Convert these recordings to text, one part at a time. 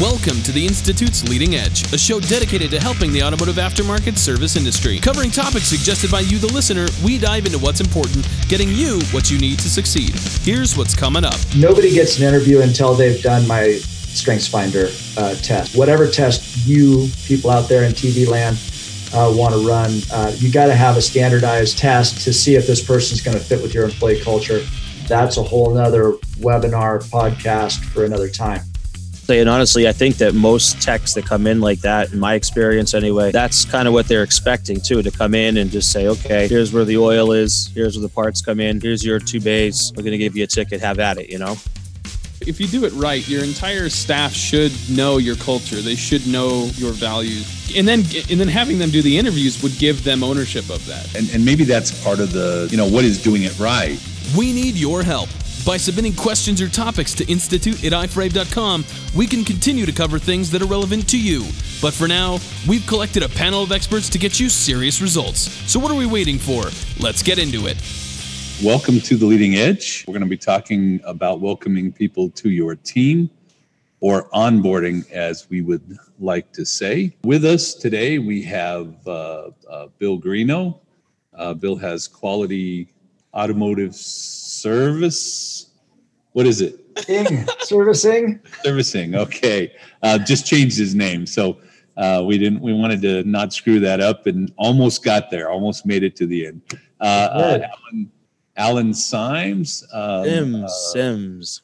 Welcome to the Institute's Leading Edge, a show dedicated to helping the automotive aftermarket service industry. Covering topics suggested by you, the listener, we dive into what's important, getting you what you need to succeed. Here's what's coming up. Nobody gets an interview until they've done my Strengths Finder uh, test. Whatever test you people out there in TV land uh, want to run, uh, you got to have a standardized test to see if this person's going to fit with your employee culture. That's a whole nother webinar podcast for another time. And honestly, I think that most techs that come in like that, in my experience anyway, that's kind of what they're expecting too to come in and just say, okay, here's where the oil is, here's where the parts come in, here's your two bays, we're going to give you a ticket, have at it, you know? If you do it right, your entire staff should know your culture. They should know your values. And then and then having them do the interviews would give them ownership of that. And, and maybe that's part of the, you know, what is doing it right. We need your help. By submitting questions or topics to institute at iforabe.com, we can continue to cover things that are relevant to you. But for now, we've collected a panel of experts to get you serious results. So what are we waiting for? Let's get into it. Welcome to the Leading Edge. We're going to be talking about welcoming people to your team or onboarding, as we would like to say. With us today, we have uh, uh, Bill Greeno. Uh, Bill has quality automotive service. What is it? Ing, servicing. Servicing. Okay. Uh, just changed his name. So uh, we didn't, we wanted to not screw that up and almost got there, almost made it to the end. Uh, uh, Alan, Alan Symes. Um, Sims, uh, Sims.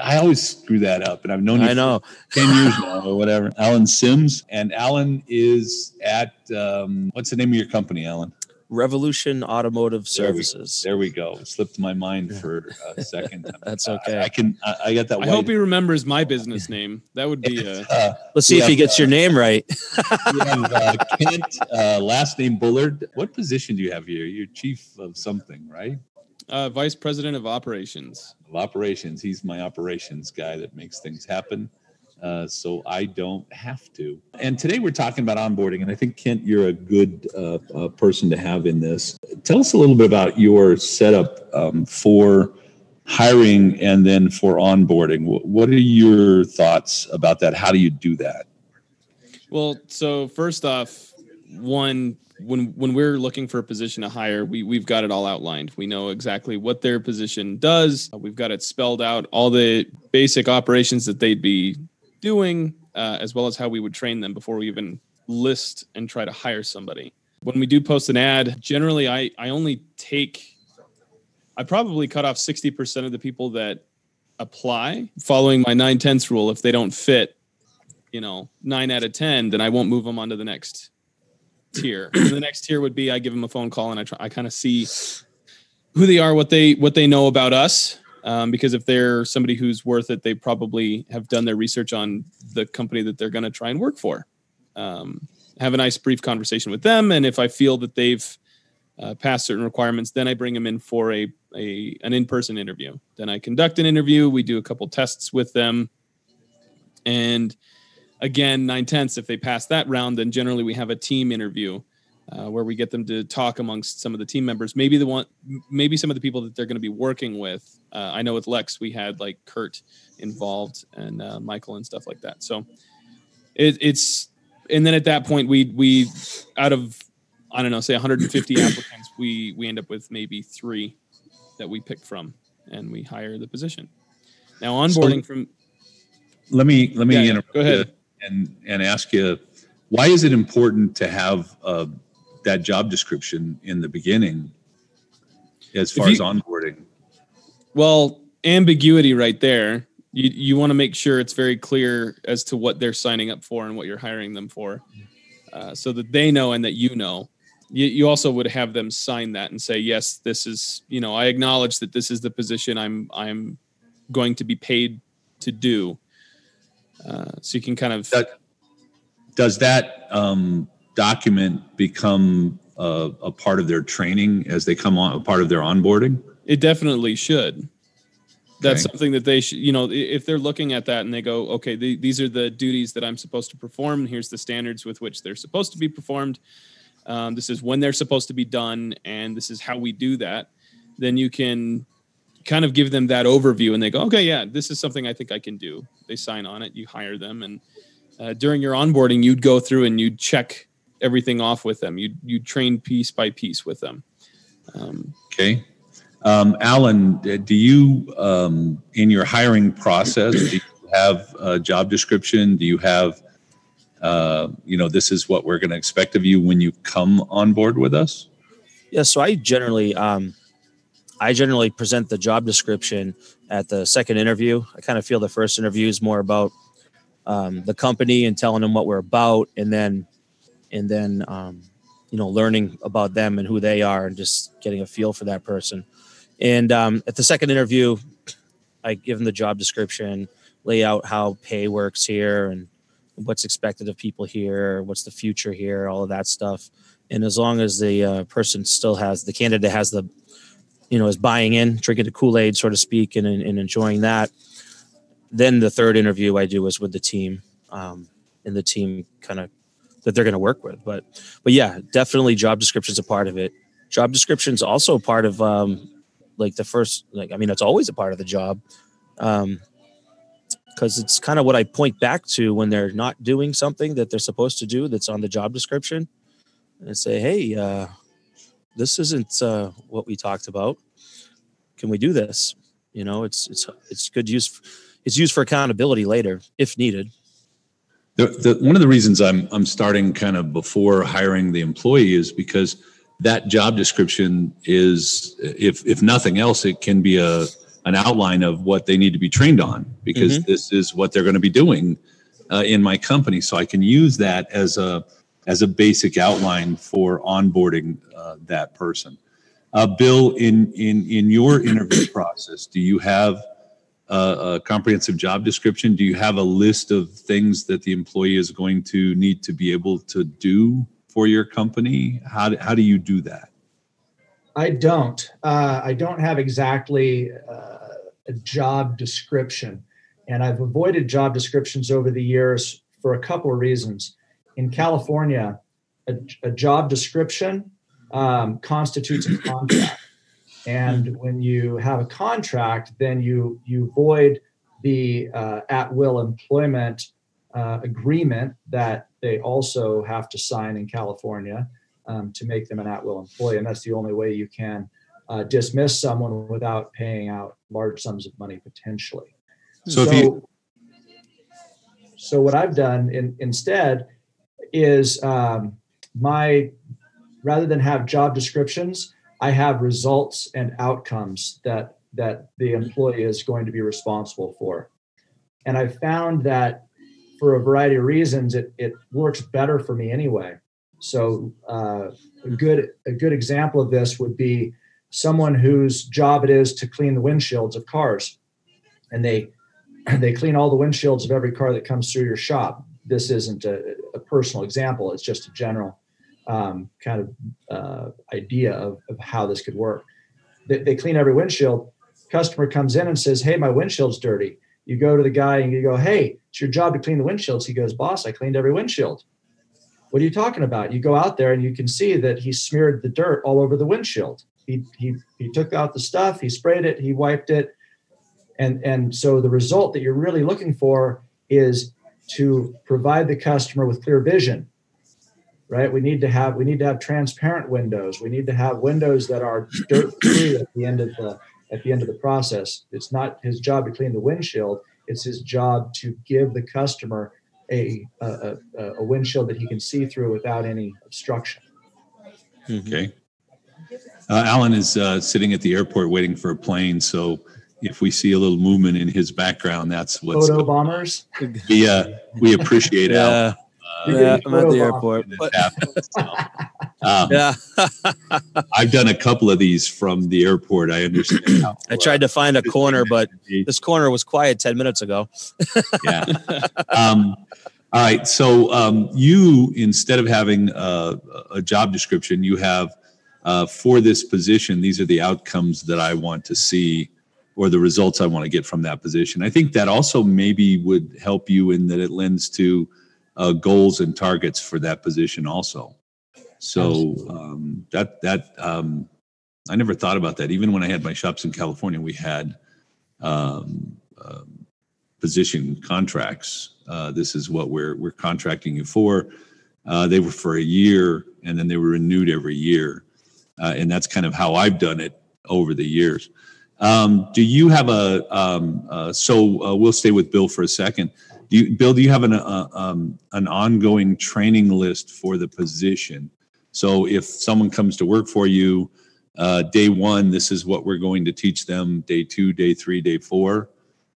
I always screw that up, and I've known you I know. for 10 years now or whatever. Alan Sims. And Alan is at, um, what's the name of your company, Alan? Revolution Automotive There we- Services. There we go. It slipped my mind for a second. That's I- okay. I, can, I, I got that. I white- hope he remembers my business name. That would be uh, uh, Let's see if he Yeah. gets your name right. have uh, Kent, uh, last name Bullard. What position do you have here? You're chief of something, right? uh, vice president of operations. Of operations. He's my operations guy that makes things happen. Uh, so I don't have to. And today we're talking about onboarding, and I think Kent, you're a good uh, uh, person to have in this. Tell us a little bit about your setup um, for hiring and then for onboarding. What are your thoughts about that? How do you do that? Well, so first off, one when when we're looking for a position to hire, we we've got it all outlined. We know exactly what their position does. We've got it spelled out, all the basic operations that they'd be doing, uh, as well as how we would train them before we even list and try to hire somebody. When we do post an ad, generally I I only take I probably cut off 60% of the people that apply following my nine tenths rule. If they don't fit, you know, nine out of 10, then I won't move them on to the next tier. And the next tier would be I give them a phone call and I try, I kind of see who they are, what they, what they know about us. Um, because if they're somebody who's worth it, they probably have done their research on the company that they're going to try and work for. Um, have a nice brief conversation with them. And if I feel that they've uh, passed certain requirements, then I bring them in for a, a an in-person interview. Then I conduct an interview. We do a couple tests with them, and again, nine tenths. If they pass that round, then generally we have a team interview uh, where we get them to talk amongst some of the team members. Maybe the one, maybe some of the people that they're going to be working with. Uh, I know with Lex we had like Kurt involved and uh, Michael and stuff like that. So it, it's and then at that point we we out of I don't know say 150 applicants we we end up with maybe three that we pick from and we hire the position. Now onboarding from Let me let me Yeah, interrupt Go ahead. and and ask you why is it important to have uh, that job description in the beginning as far you- as onboarding? Well, ambiguity right there. You you want to make sure it's very clear as to what they're signing up for and what you're hiring them for, uh, so that they know and that you know. You, you also would have them sign that and say, yes, this is you know I acknowledge that this is the position I'm I'm going to be paid to do. Uh, so you can kind of That does that um, document become a, a part of their training as they come on a part of their onboarding? It definitely should. That's Okay. something that they should, you know, if they're looking at that and they go, okay, the, these are the duties that I'm supposed to perform, and here's the standards with which they're supposed to be performed. Um, this is when they're supposed to be done, and this is how we do that. Then you can kind of give them that overview and they go, okay, yeah, this is something I think I can do. They sign on it, you hire them. And uh, during your onboarding, you'd go through and you'd check everything off with them. You'd, you'd train piece by piece with them. Um, Okay. Um, Alan, do you, um, in your hiring process, do you have a job description? Do you have, uh, you know, this is what we're going to expect of you when you come on board with us? Yeah, so I generally um, I generally present the job description at the second interview. I kind of feel the first interview is more about um, the company and telling them what we're about, and then and then um, you know learning about them and who they are, and just getting a feel for that person. And um, at the second interview, I give them the job description, lay out how pay works here, and what's expected of people here, what's the future here, all of that stuff and as long as the uh, person still has the candidate has the you know is buying in drinking the kool-aid so to speak and, and enjoying that then the third interview i do is with the team um, and the team kind of that they're going to work with but but yeah definitely job description's a part of it job description's also a part of um, like the first like i mean it's always a part of the job um, because it's kind of what I point back to when they're not doing something that they're supposed to do that's on the job description and say, hey, uh, this isn't uh, what we talked about. Can we do this? You know, it's it's it's good use. It's used for accountability later if needed. The, the, one of the reasons I'm I'm starting kind of before hiring the employee is because that job description is, if if nothing else, it can be a an outline of what they need to be trained on because Mhm. this is what they're going to be doing uh, in my company. So I can use that as a as a basic outline for onboarding uh, that person. Uh, Bill, in in in your interview process, do you have a, a comprehensive job description? Do you have a list of things that the employee is going to need to be able to do for your company? How do, how do you do that? I don't. Uh, I don't have exactly uh, a job description, and I've avoided job descriptions over the years for a couple of reasons. In California, a, a job description um, constitutes a contract, and when you have a contract, then you you void the uh, at will employment uh, agreement that they also have to sign in California um, to make them an at-will employee, and that's the only way you can uh, dismiss someone without paying out large sums of money potentially. So if you- so what I've done in, instead is um, my rather than have job descriptions, I have results and outcomes that that the employee is going to be responsible for, and I found that for a variety of reasons, it it works better for me anyway. So uh, a good a good example of this would be someone whose job it is to clean the windshields of cars, and they they clean all the windshields of every car that comes through your shop. This isn't a, a personal example; it's just a general um, kind of uh, idea of, of how this could work. They, they clean every windshield. Customer comes in and says, "Hey, my windshield's dirty." You go to the guy and you go, "Hey, it's your job to clean the windshields." He goes, "Boss, I cleaned every windshield." What are you talking about? You go out there and you can see that he smeared the dirt all over the windshield. He he he took out the stuff, he sprayed it, he wiped it, and and so the result that you're really looking for is to provide the customer with clear vision. Right? We need to have we need to have transparent windows. We need to have windows that are dirt free at the end of the at the end of the process. It's not his job to clean the windshield. It's his job to give the customer a, a, a, a windshield that he can see through without any obstruction. Okay. Uh, Alan is uh, sitting at the airport waiting for a plane. So if we see a little movement in his background, that's what's Photo bombers. we, uh, we appreciate Alan. Yeah, You're yeah, I'm at the airport. But, this happens. So, um, yeah, I've done a couple of these from the airport. I understand. how, I tried to find a uh, corner, but this corner was quiet ten minutes ago. yeah. Um, all right. So um, you, instead of having a, a job description, you have uh, for this position. These are the outcomes that I want to see, or the results I want to get from that position. I think that also maybe would help you in that it lends to uh, goals and targets for that position also. So um, that that um, I never thought about that. Even when I had my shops in California, we had um, um, position contracts. Uh, this is what we're we're contracting you for. Uh, they were for a year, and then they were renewed every year, uh, and that's kind of how I've done it over the years. Um, do you have a? Um, uh, so uh, we'll stay with Bill for a second. Do you, Bill? Do you have an uh, um, an ongoing training list for the position? So if someone comes to work for you, uh, day one, this is what we're going to teach them. Day two, day three, day four,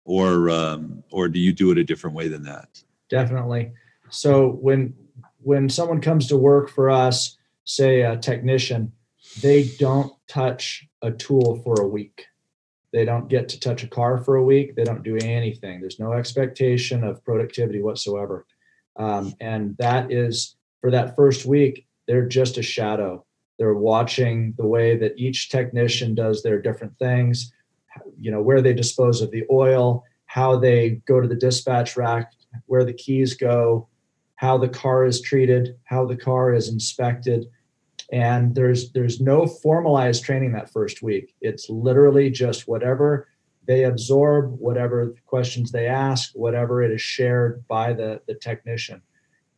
or um, or do you do it a different way than that? Definitely. So when when someone comes to work for us, say a technician, they don't touch a tool for a week. They don't get to touch a car for a week. They don't do anything. There's no expectation of productivity whatsoever. Um, and that is for that first week, they're just a shadow. They're watching the way that each technician does their different things, you know, where they dispose of the oil, how they go to the dispatch rack, where the keys go, how the car is treated, how the car is inspected. And there's there's no formalized training that first week. It's literally just whatever they absorb, whatever questions they ask, whatever it is shared by the, the technician.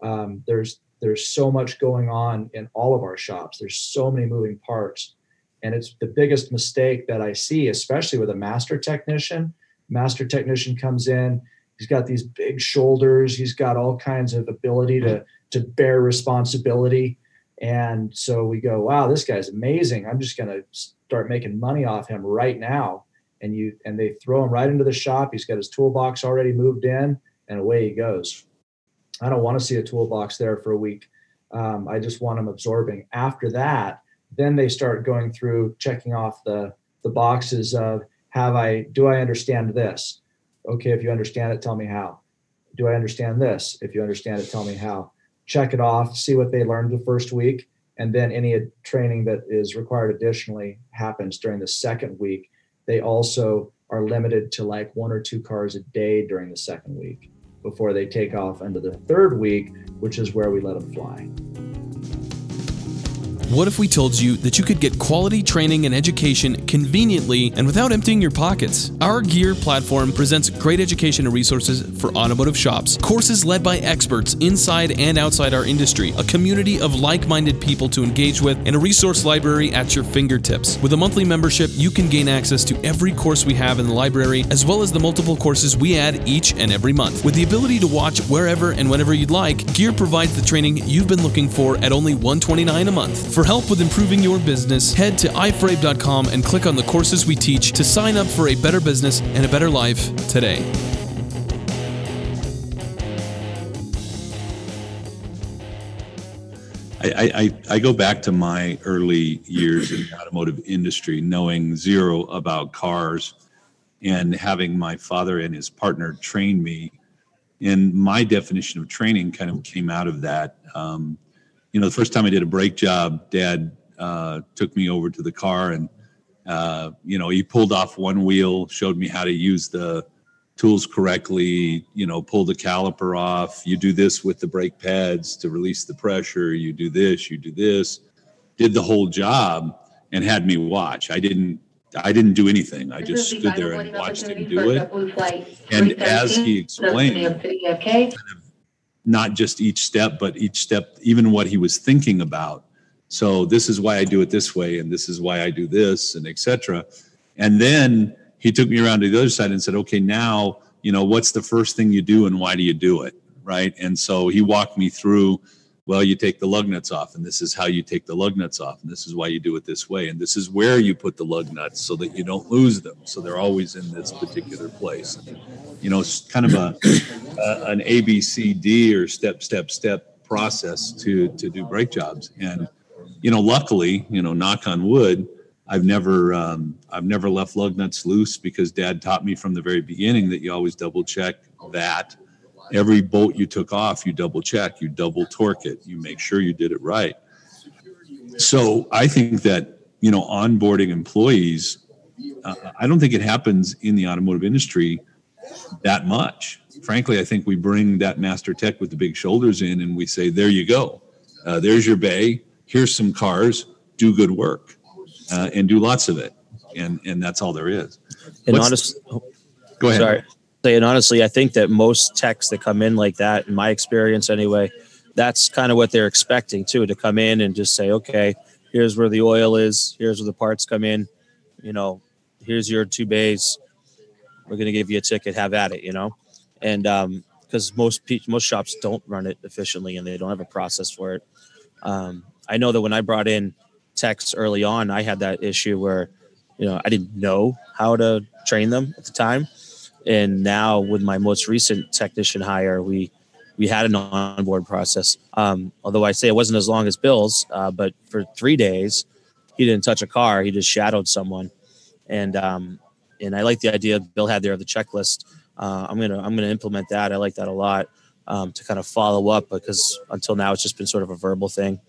Um, there's there's so much going on in all of our shops. There's so many moving parts. And it's the biggest mistake that I see, especially with a master technician. Master technician comes in, he's got these big shoulders, he's got all kinds of ability to, to bear responsibility. And so we go, wow, this guy's amazing. I'm just going to start making money off him right now. And you and they throw him right into the shop. He's got his toolbox already moved in, and away he goes. I don't want to see a toolbox there for a week. Um, I just want him absorbing. After that, then they start going through checking off the the boxes of have I do I understand this? Okay, if you understand it, tell me how. Do I understand this? If you understand it, tell me how. Check it off, see what they learned the first week, and then any training that is required additionally happens during the second week. They also are limited to like one or two cars a day during the second week before they take off into the third week, which is where we let them fly. What if we told you that you could get quality training and education conveniently and without emptying your pockets? Our Gear platform presents great education and resources for automotive shops, courses led by experts inside and outside our industry, a community of like minded people to engage with, and a resource library at your fingertips. With a monthly membership, you can gain access to every course we have in the library, as well as the multiple courses we add each and every month. With the ability to watch wherever and whenever you'd like, Gear provides the training you've been looking for at only 129 a month. For help with improving your business, head to iforabe.com and click on the courses we teach to sign up for a better business and a better life today. I, I, I go back to my early years in the automotive industry, knowing zero about cars and having my father and his partner train me. And my definition of training kind of came out of that. Um, you know, the first time I did a brake job, Dad uh, took me over to the car and, uh, you know, he pulled off one wheel, showed me how to use the tools correctly, you know, pull the caliper off. You do this with the brake pads to release the pressure. You do this, you do this. Did the whole job and had me watch. I didn't I didn't do anything. I just stood there and watched him do it. And as he explained, kind of not just each step, but each step, even what he was thinking about. So this is why I do it this way, and this is why I do this, and etc. And then he took me around to the other side and said, "Okay, now you know what's the first thing you do, and why do you do it?" Right? And so he walked me through. Well, you take the lug nuts off, and this is how you take the lug nuts off, and this is why you do it this way, and this is where you put the lug nuts so that you don't lose them. So they're always in this particular place. You know, it's kind of a, an A B C D or step step step process to to do brake jobs, and you know, luckily, you know, knock on wood, I've never um, I've never left lug nuts loose because Dad taught me from the very beginning that you always double check that. Every bolt you took off, you double check, you double torque it, you make sure you did it right. So I think that you know onboarding employees, uh, I don't think it happens in the automotive industry that much. Frankly, I think we bring that master tech with the big shoulders in, and we say, "There you go, uh, there's your bay. Here's some cars. Do good work." uh, and do lots of it, and and that's all there is. And honest, Go ahead. Sorry. And honestly, I think that most techs that come in like that, in my experience anyway, that's kind of what they're expecting too, to come in and just say, okay, here's where the oil is, here's where the parts come in, you know, here's your two bays. We're gonna give you a ticket, have at it, you know, and um, because most pe- most shops don't run it efficiently and they don't have a process for it. Um, I know that when I brought in techs early on, I had that issue where, you know, I didn't know how to train them at the time and now with my most recent technician hire we we had an onboard process. Um, although i say it wasn't as long as bill's uh, but for three days he didn't touch a car. He just shadowed someone. And um, and i like the idea bill had there of the checklist. Uh, i'm gonna i'm gonna implement that. I like that a lot um, to kind of follow up because until now it's just been sort of a verbal thing.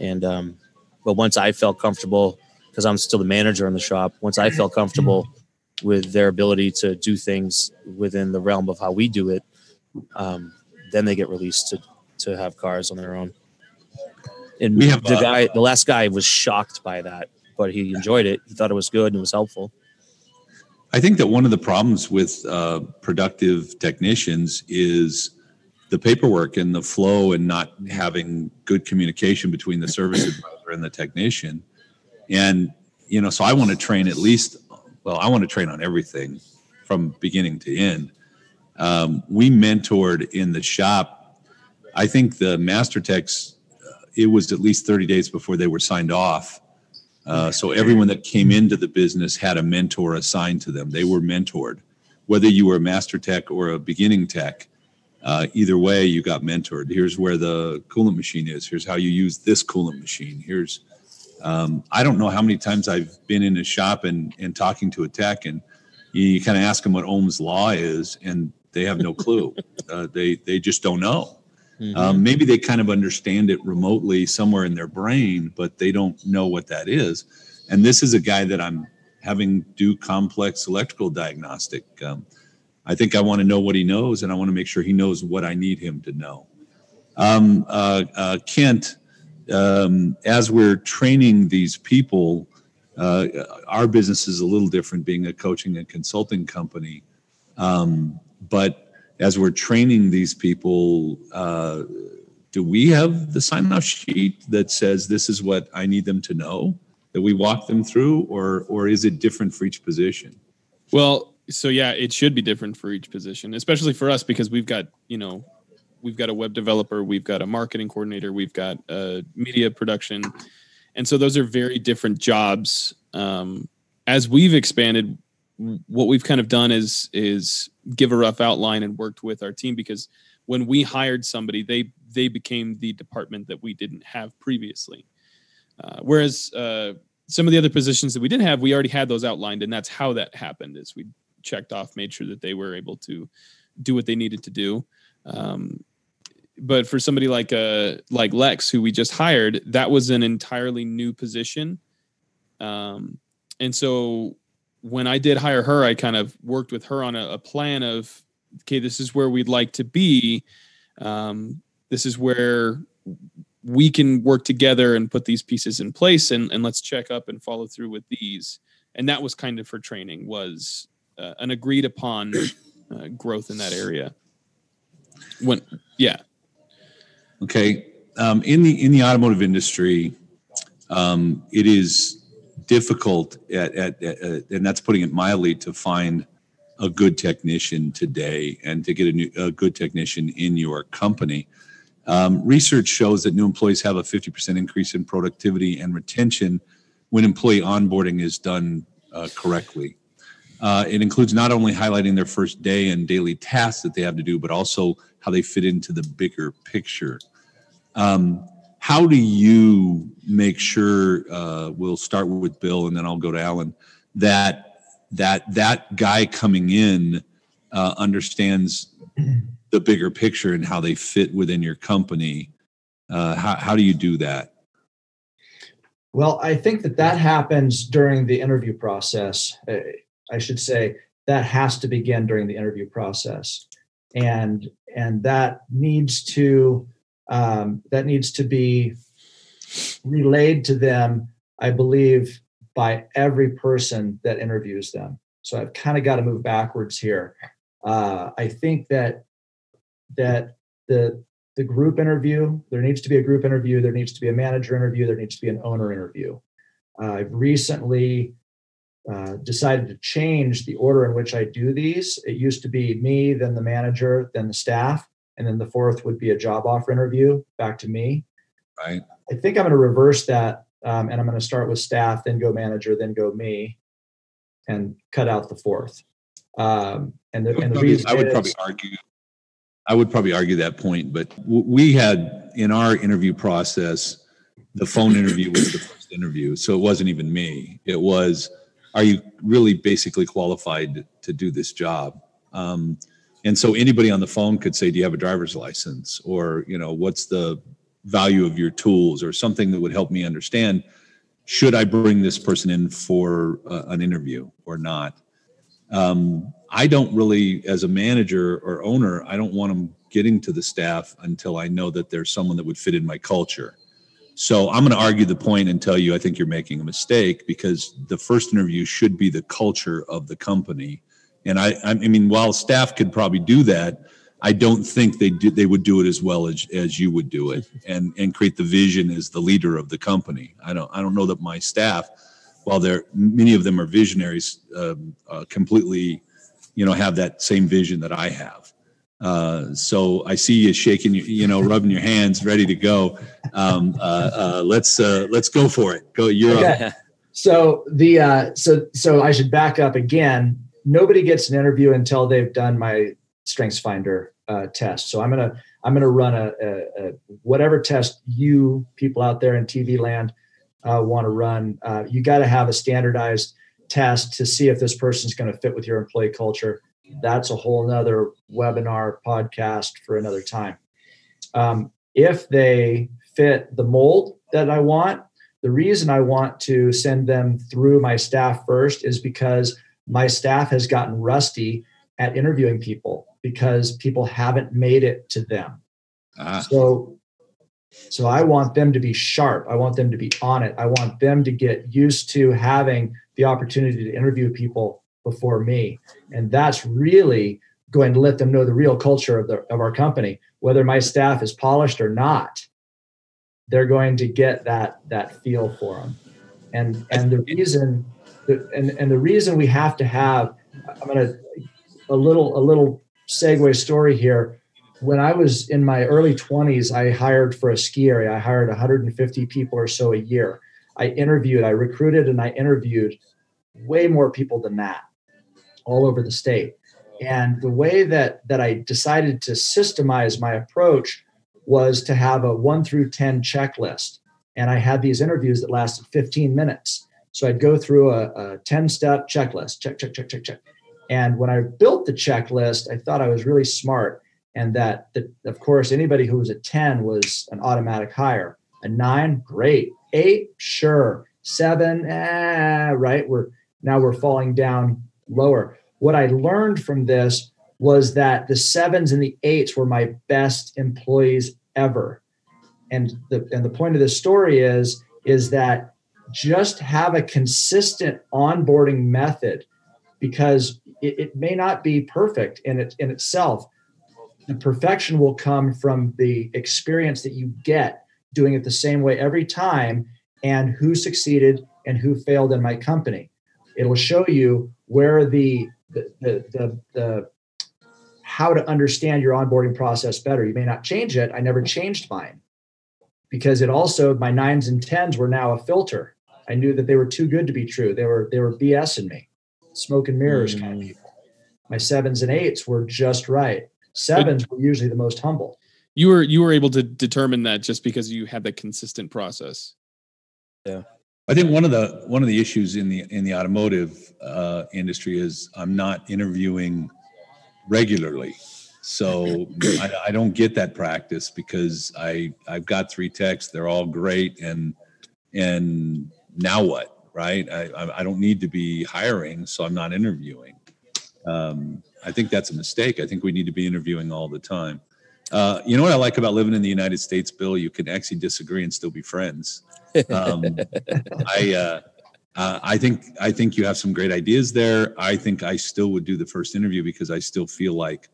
And um, but once i felt comfortable because i'm still the manager in the shop once i felt comfortable with their ability to do things within the realm of how we do it, um, then they get released to to have cars on their own. And We have, the uh, guy, the last guy, was shocked by that, but he enjoyed it. He thought it was good and it was helpful. I think that one of the problems with uh, productive technicians is the paperwork and the flow and not having good communication between the service advisor and the technician. And, you know, so I want to train at least, well, I want to train on everything from beginning to end. Um, we mentored in the shop. I think the master techs, uh, it was at least 30 days before they were signed off. Uh, so everyone that came into the business had a mentor assigned to them. They were mentored, whether you were a master tech or a beginning tech. Uh, either way, you got mentored. Here's where the coolant machine is. Here's how you use this coolant machine. Here's um, I don't know how many times I've been in a shop and and talking to a tech, and you, you kind of ask them what Ohm's law is, and they have no clue. uh, they they just don't know. Um, maybe they kind of understand it remotely somewhere in their brain, but they don't know what that is. And this is a guy that I'm having do complex electrical diagnostic. Um, I think I want to know what he knows, and I want to make sure he knows what I need him to know. Um, uh, uh, Kent, um, as we're training these people, uh, our business is a little different, being a coaching and consulting company. Um, but as we're training these people, uh, do we have the sign off sheet that says this is what I need them to know that we walk them through, or or is it different for each position? Well, so yeah, it should be different for each position, especially for us because we've got, you know, we've got a web developer, we've got a marketing coordinator, we've got a media production. And so those are very different jobs. Um, as we've expanded, what we've kind of done is is give a rough outline and worked with our team because when we hired somebody, they they became the department that we didn't have previously. Uh, whereas uh, some of the other positions that we didn't have, we already had those outlined, and that's how that happened. Is we checked off, made sure that they were able to do what they needed to do. Um, but for somebody like uh like Lex, who we just hired, that was an entirely new position. Um, and so when I did hire her, I kind of worked with her on a, a plan of, okay, this is where we'd like to be. Um, this is where we can work together and put these pieces in place and, and let's check up and follow through with these and that was kind of her training was uh, an agreed upon uh, growth in that area when yeah Okay, um, in the in the automotive industry, um, it is difficult at, at, at, and that's putting it mildly to find a good technician today and to get a, new, a good technician in your company. Um, research shows that new employees have a 50% increase in productivity and retention when employee onboarding is done uh, correctly. Uh, it includes not only highlighting their first day and daily tasks that they have to do, but also how they fit into the bigger picture. Um, how do you make sure? Uh, we'll start with Bill, and then I'll go to Alan. That that that guy coming in uh, understands the bigger picture and how they fit within your company. Uh, how how do you do that? Well, I think that that happens during the interview process. Uh, I should say that has to begin during the interview process, and and that needs to um, that needs to be relayed to them. I believe by every person that interviews them. So I've kind of got to move backwards here. Uh, I think that that the the group interview there needs to be a group interview, there needs to be a manager interview, there needs to be an owner interview. Uh, I've recently uh, decided to change the order in which I do these. It used to be me, then the manager, then the staff, and then the fourth would be a job offer interview back to me. Right. I think I'm going to reverse that, um, and I'm going to start with staff, then go manager, then go me, and cut out the fourth. Um, and the, and the reason I would is- probably argue. I would probably argue that point, but we had in our interview process, the phone interview was the first interview, so it wasn't even me. It was, are you really basically qualified to do this job? Um, and so anybody on the phone could say, "Do you have a driver's license?" or you know, "What's the value of your tools?" or something that would help me understand should I bring this person in for uh, an interview or not. Um, I don't really, as a manager or owner, I don't want them getting to the staff until I know that there's someone that would fit in my culture. So I'm going to argue the point and tell you I think you're making a mistake because the first interview should be the culture of the company. And I, I mean, while staff could probably do that, I don't think they do, they would do it as well as, as you would do it and, and create the vision as the leader of the company. I don't, I don't know that my staff, while they're, many of them are visionaries, um, uh, completely, you know, have that same vision that I have. Uh, so I see you shaking, you you know, rubbing your hands, ready to go. Um, uh, uh, let's uh, let's go for it. Go, you're up. So the uh, so so I should back up again. Nobody gets an interview until they've done my Strengths Finder uh, test. So I'm gonna I'm gonna run a, a, a whatever test you people out there in TV land uh, want to run. Uh, you got to have a standardized test to see if this person's going to fit with your employee culture. That's a whole nother webinar podcast for another time. Um, if they fit the mold that I want, the reason I want to send them through my staff first is because my staff has gotten rusty at interviewing people because people haven't made it to them. Ah, So so I want them to be sharp. I want them to be on it. I want them to get used to having the opportunity to interview people before me. And that's really going to let them know the real culture of the of our company. Whether my staff is polished or not, they're going to get that that feel for them. And and the reason and and the reason we have to have I'm to a little a little segue story here when I was in my early 20s, I hired for a ski area. I hired 150 people or so a year. I interviewed, I recruited, and I interviewed way more people than that all over the state. And the way that that I decided to systemize my approach was to have a one through 10 checklist. And I had these interviews that lasted 15 minutes. So I'd go through a, a 10 step checklist, check, check, check, check, check. And when I built the checklist, I thought I was really smart and that, that of course anybody who was a 10 was an automatic hire. A nine great. Eight sure. Seven eh, right? We're now we're falling down lower. What i learned from this was that the sevens and the eights were my best employees ever. And the and the point of this story is is that just have a consistent onboarding method because it, it may not be perfect in it in itself. The perfection will come from the experience that you get doing it the same way every time and who succeeded and who failed in my company. It'll show you where the the the, the, the how to understand your onboarding process better. You may not change it. I never changed mine because it also my nines and tens were now a filter i knew that they were too good to be true they were they were bs in me smoke and mirrors kind of people my sevens and eights were just right sevens were usually the most humble You were you were able to determine that just because you had the consistent process. Yeah. I think one of the one of the issues in the in the automotive uh, industry is I'm not interviewing regularly, so I, I don't get that practice because I I've got three techs. They're all great, and and now what? Right? I I- don't need to be hiring, so I'm not interviewing. Um, I think that's a mistake. I think we need to be interviewing all the time. Uh, you know what I like about living in the United States, Bill? You can actually disagree and still be friends. Um, I uh, Uh, I think I think you have some great ideas there. I think I still would do the first interview because I still feel like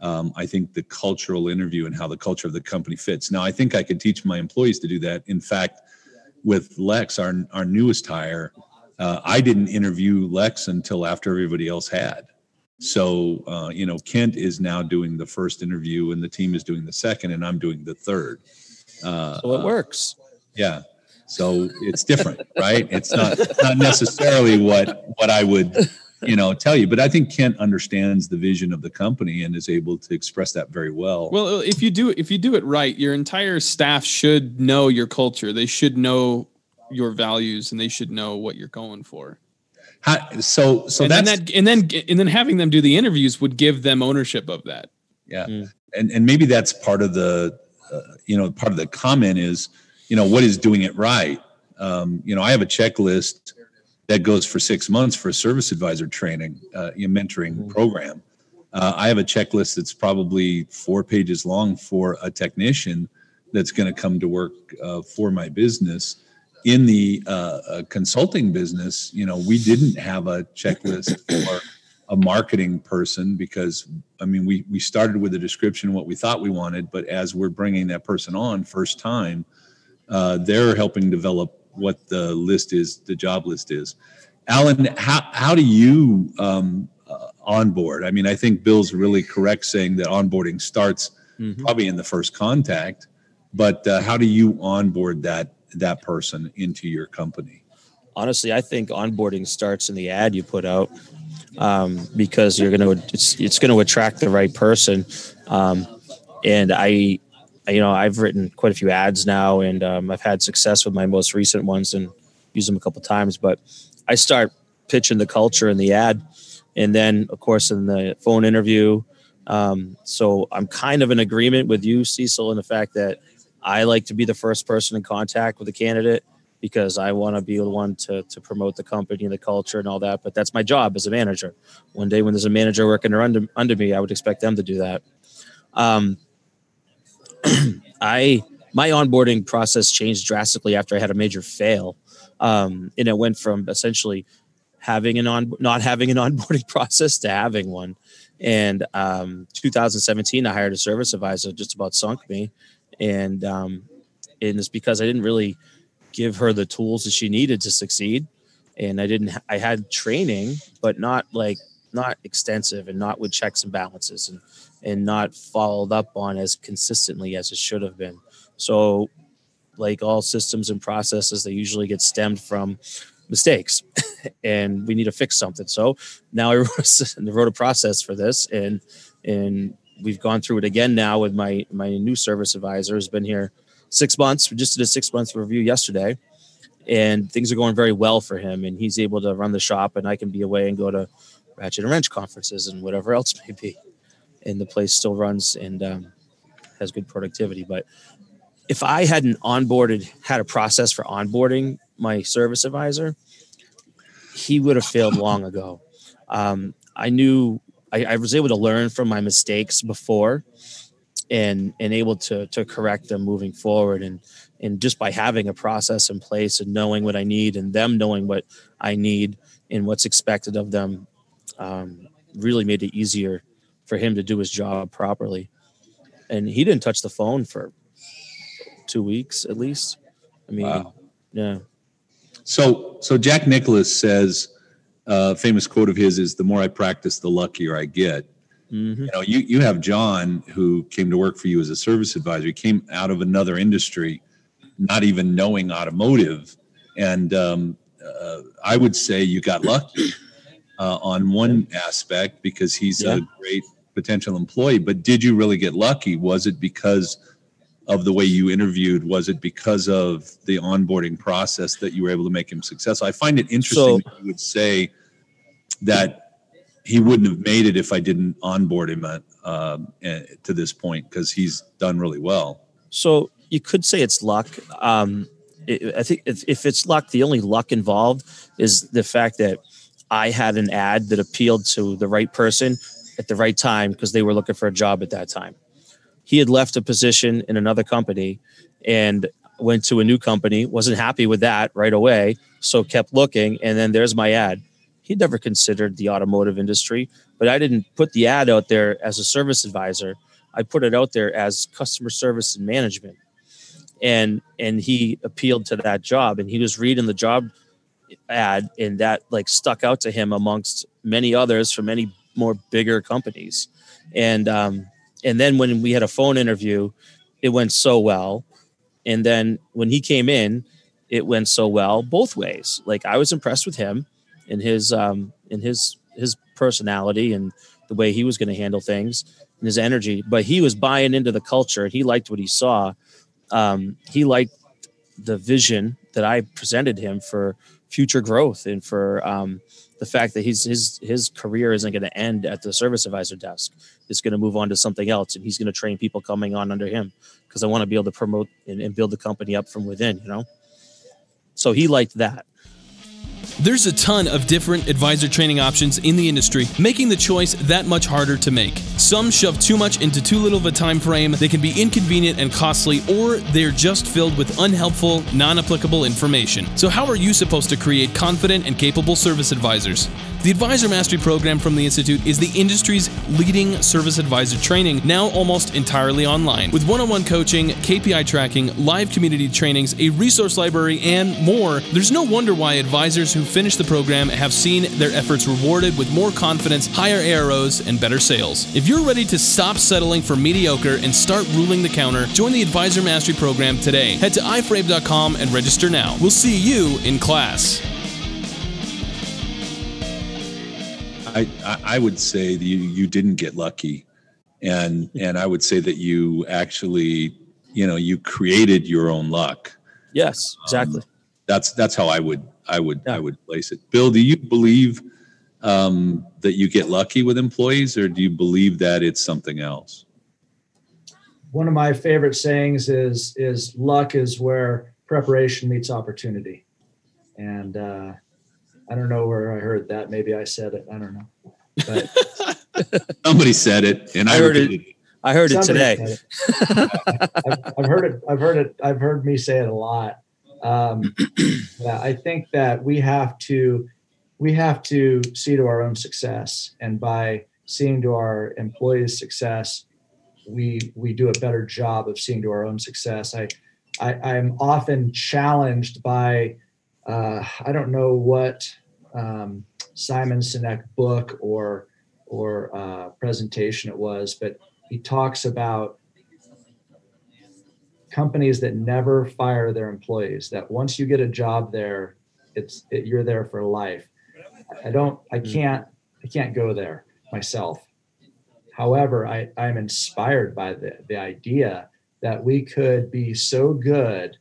um, I think the cultural interview and how the culture of the company fits. Now, I think I could teach my employees to do that. In fact, with Lex, our our newest hire, uh, I didn't interview Lex until after everybody else had. So, uh, you know, Kent is now doing the first interview and the team is doing the second, and I'm doing the third. Uh, so it works. Yeah. So it's different, right? It's not, not necessarily what what I would, you know, tell you. But I think Kent understands the vision of the company and is able to express that very well. Well, if you do if you do it right, your entire staff should know your culture. They should know your values and they should know what you're going for. How, so so and that's then that, and then and then having them do the interviews would give them ownership of that. Yeah, mm. and and maybe that's part of the uh, you know part of the comment is you know what is doing it right. Um, you know, I have a checklist that goes for six months for a service advisor training, uh, mentoring mm-hmm. program. Uh, I have a checklist that's probably four pages long for a technician that's going to come to work uh, for my business in the uh, uh, consulting business, you know, we didn't have a checklist for a marketing person because I mean, we we started with a description of what we thought we wanted, but as we're bringing that person on first time, uh, they're helping develop what the list is, the job list is. Alan, how how do you um, uh, onboard? I mean, I think Bill's really correct saying that onboarding starts mm-hmm. probably in the first contact, but uh, how do you onboard that that person into your company? Honestly, I think onboarding starts in the ad you put out um, because you're going to it's it's going to attract the right person. Um, and I, you know, I've written quite a few ads now, and um, I've had success with my most recent ones and used them a couple times. But I start pitching the culture in the ad, and then of course in the phone interview. Um, so I'm kind of in agreement with you, Cecil, in the fact that I like to be the first person in contact with a candidate because I want to be the one to, to promote the company and the culture and all that. But that's my job as a manager. One day when there's a manager working under, under me, I would expect them to do that. Um, I my onboarding process changed drastically after I had a major fail, um, and it went from essentially having an on not having an onboarding process to having one. And um, 2017, I hired a service advisor, just about sunk me and um, and it's because I didn't really give her the tools that she needed to succeed, and I didn't. I had training, but not like not extensive and not with checks and balances and and not followed up on as consistently as it should have been. So, like all systems and processes, they usually get stemmed from mistakes, and we need to fix something. So now I wrote a, process for this, and and we've gone through it again now with my my new service advisor has been here six months. We just did a six month review yesterday, and things are going very well for him. And he's able to run the shop, and I can be away and go to ratchet and wrench conferences and whatever else may be. And the place still runs and um, has good productivity. But if I hadn't onboarded, had a process for onboarding my service advisor, he would have failed long ago. Um, I knew I, I was able to learn from my mistakes before and and able to to correct them moving forward and and just by having a process in place and knowing what I need and them knowing what I need and what's expected of them um, really made it easier for him to do his job properly. And he didn't touch the phone for two weeks at least. I mean, wow. yeah. So so Jack Nicklaus says uh, famous quote of his is, "The more I practice, the luckier I get." Mm-hmm. You know, you you have John who came to work for you as a service advisor. He came out of another industry, not even knowing automotive, and um, uh, I would say you got lucky uh, on one aspect because he's yeah. a great potential employee. But did you really get lucky? Was it because of the way you interviewed? Was it because of the onboarding process that you were able to make him successful? I find it interesting so, that you would say that he wouldn't have made it if I didn't onboard him at, uh, to this point because he's done really well. So you could say it's luck. Um, it, I think if, if it's luck, the only luck involved is the fact that I had an ad that appealed to the right person at the right time because they were looking for a job at that time. He had left a position in another company and went to a new company, wasn't happy with that right away, So kept looking, and then there's my ad. He'd never considered the automotive industry, but I didn't put the ad out there as a service advisor. I put it out there as customer service and management. And and he appealed to that job and he was reading the job ad and that like stuck out to him amongst many others from many more bigger companies. And um and then when we had a phone interview, it went so well. And then when he came in, it went so well both ways. Like I was impressed with him and his um in his his personality and the way he was going to handle things and his energy. But he was buying into the culture and he liked what he saw. Um, he liked the vision that I presented him for future growth and for um, the fact that he's his his career isn't going to end at the service advisor desk. It's going to move on to something else, and he's going to train people coming on under him because I want to be able to promote and, and build the company up from within. You know, so he liked that. There's a ton of different advisor training options in the industry, making the choice that much harder to make. Some shove too much into too little of a time frame, they can be inconvenient and costly, or they're just filled with unhelpful, non applicable information. So, how are you supposed to create confident and capable service advisors? The Advisor Mastery program from the Institute is the industry's leading service advisor training, now almost entirely online. With one on one coaching, KPI tracking, live community trainings, a resource library, and more, there's no wonder why advisors who finish the program have seen their efforts rewarded with more confidence, higher AROs, and better sales. If you're ready to stop settling for mediocre and start ruling the counter, join the Advisor Mastery program today. Head to iforabe.com and register now. We'll see you in class. I, I would say that you, you didn't get lucky. And, and I would say that you actually, you know, you created your own luck. Yes, exactly. Um, that's, that's how I would, I would, yeah. I would place it. Bill, do you believe um, that you get lucky with employees or do you believe that it's something else? One of my favorite sayings is, is luck is where preparation meets opportunity. And, uh, I don't know where I heard that. Maybe I said it. I don't know. But somebody said it, and I, I heard it. it. I heard it today. It. I've, I've, heard it. I've heard it. I've heard me say it a lot. Um, I think that we have to we have to see to our own success, and by seeing to our employees' success, we we do a better job of seeing to our own success. I, I I'm often challenged by uh, I don't know what um, Simon Sinek book or or uh, presentation it was, but he talks about companies that never fire their employees. That once you get a job there, it's it, you're there for life. I don't, I hmm. can't, I can't go there myself. However, I, I'm inspired by the, the idea that we could be so good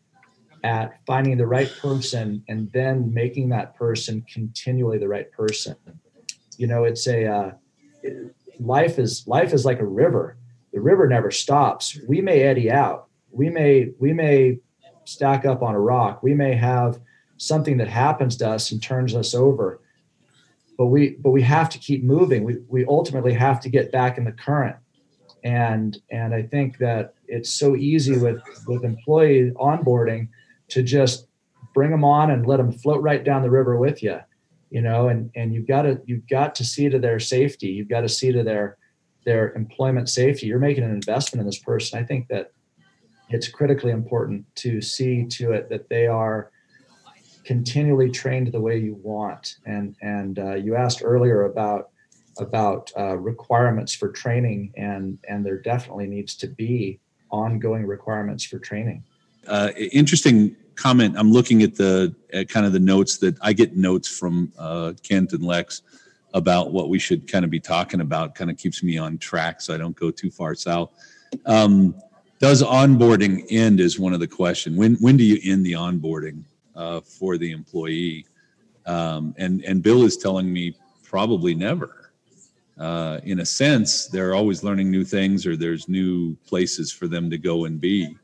at finding the right person and then making that person continually the right person. You know, it's a uh, life is life is like a river. The river never stops. We may eddy out. We may we may stack up on a rock. We may have something that happens to us and turns us over. But we but we have to keep moving. We we ultimately have to get back in the current. And and I think that it's so easy with with employee onboarding to just bring them on and let them float right down the river with you you know and and you've got to you've got to see to their safety you've got to see to their their employment safety you're making an investment in this person i think that it's critically important to see to it that they are continually trained the way you want and and uh, you asked earlier about about uh, requirements for training and and there definitely needs to be ongoing requirements for training uh, interesting comment. I'm looking at the at kind of the notes that I get notes from uh, Kent and Lex about what we should kind of be talking about. Kind of keeps me on track so I don't go too far south. Um, does onboarding end is one of the question. When when do you end the onboarding uh, for the employee? Um, and and Bill is telling me probably never. Uh, in a sense, they're always learning new things, or there's new places for them to go and be.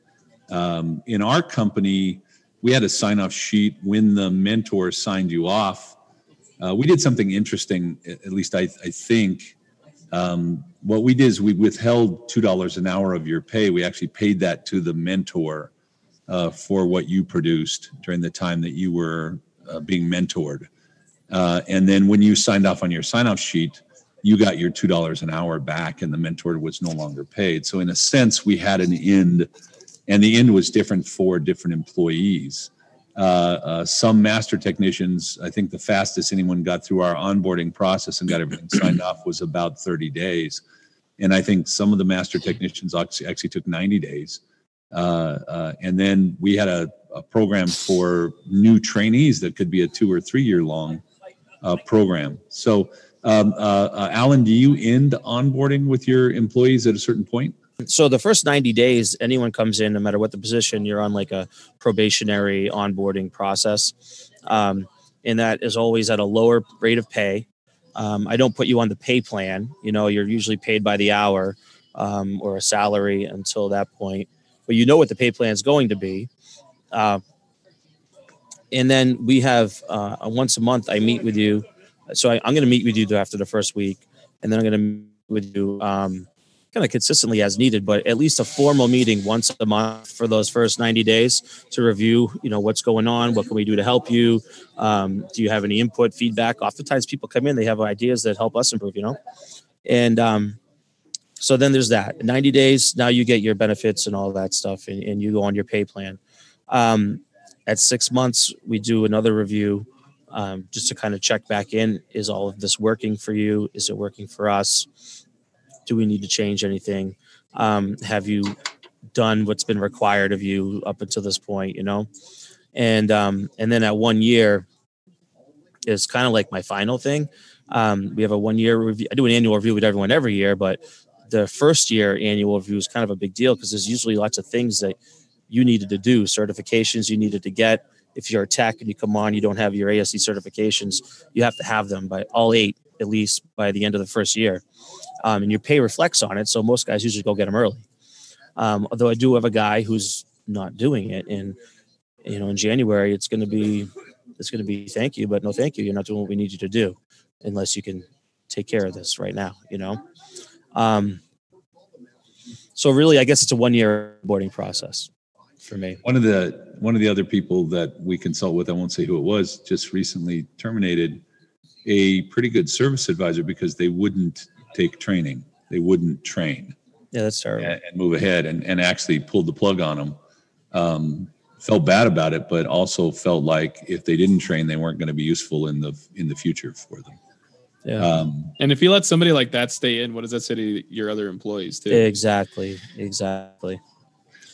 Um, in our company, we had a sign off sheet when the mentor signed you off. Uh, we did something interesting, at least I, I think. Um, what we did is we withheld $2 an hour of your pay. We actually paid that to the mentor uh, for what you produced during the time that you were uh, being mentored. Uh, and then when you signed off on your sign off sheet, you got your $2 an hour back and the mentor was no longer paid. So, in a sense, we had an end, and the end was different for different employees. Uh, uh, some master technicians, I think the fastest anyone got through our onboarding process and got everything signed off was about 30 days. And I think some of the master technicians actually, actually took 90 days. Uh, uh, and then we had a, a, program for new trainees that could be a two or three year long uh, program. So, um, uh, Alan, do you end onboarding with your employees at a certain point? So the first 90 days, anyone comes in, no matter what the position, you're on like a probationary onboarding process. Um, and that is always at a lower rate of pay. Um, I don't put you on the pay plan. You know, you're usually paid by the hour um, or a salary until that point, but you know what the pay plan is going to be. Uh, and then we have uh, once a month, I meet with you. So I, am going to meet with you after the first week, and then I'm going to meet with you um, kind of consistently as needed, but at least a formal meeting once a month for those first 90 days to review, you know, what's going on, what can we do to help you? Um, do you have any input, feedback? Oftentimes people come in, they have ideas that help us improve, you know? And um, so then there's that 90 days. Now you get your benefits and all that stuff and, and you go on your pay plan. Um, at six months, we do another review um, just to kind of check back in. Is all of this working for you? Is it working for us? Do we need to change anything? Um, have you done what's been required of you up until this point? You know, and um, and then at one year is kind of like my final thing. Um, we have a one year review. I do an annual review with everyone every year, but the first year annual review is kind of a big deal because there's usually lots of things that you needed to do, certifications you needed to get. If you're a tech and you come on, you don't have your ASE certifications, you have to have them by all eight at least by the end of the first year um, and your pay reflects on it. So most guys usually go get them early. Um, although I do have a guy who's not doing it, and you know, in January it's going to be it's going to be thank you, but no thank you. You're not doing what we need you to do unless you can take care of this right now. You know. Um, so really, I guess it's a one year boarding process for me. One of the one of the other people that we consult with, I won't say who it was, just recently terminated a pretty good service advisor because they wouldn't take training. They wouldn't train. Yeah, that's terrible. And, and move ahead and, and actually pulled the plug on them. Um, felt bad about it, but also felt like if they didn't train, they weren't going to be useful in the in the future for them. Yeah. Um, and if you let somebody like that stay in, what does that say to your other employees too? Exactly. Exactly.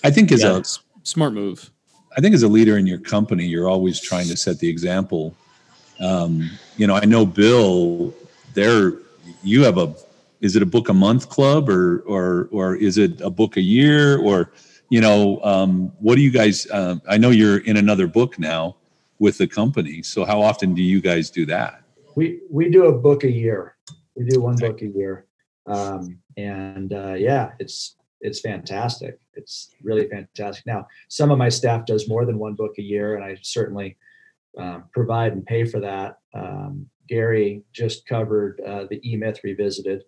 I think as yeah, a smart move. I think as a leader in your company, you're always trying to set the example. Um, you know, I know Bill. There, you have a is it a book a month club or or or is it a book a year or you know um, what do you guys uh, i know you're in another book now with the company. So how often do you guys do that? We we do a book a year. We do one book a year. Um, and uh, yeah it's it's fantastic. It's really fantastic. Now some of my staff does more than one book a year and i certainly uh, provide and pay for that. Um, gary just covered uh, the e-myth revisited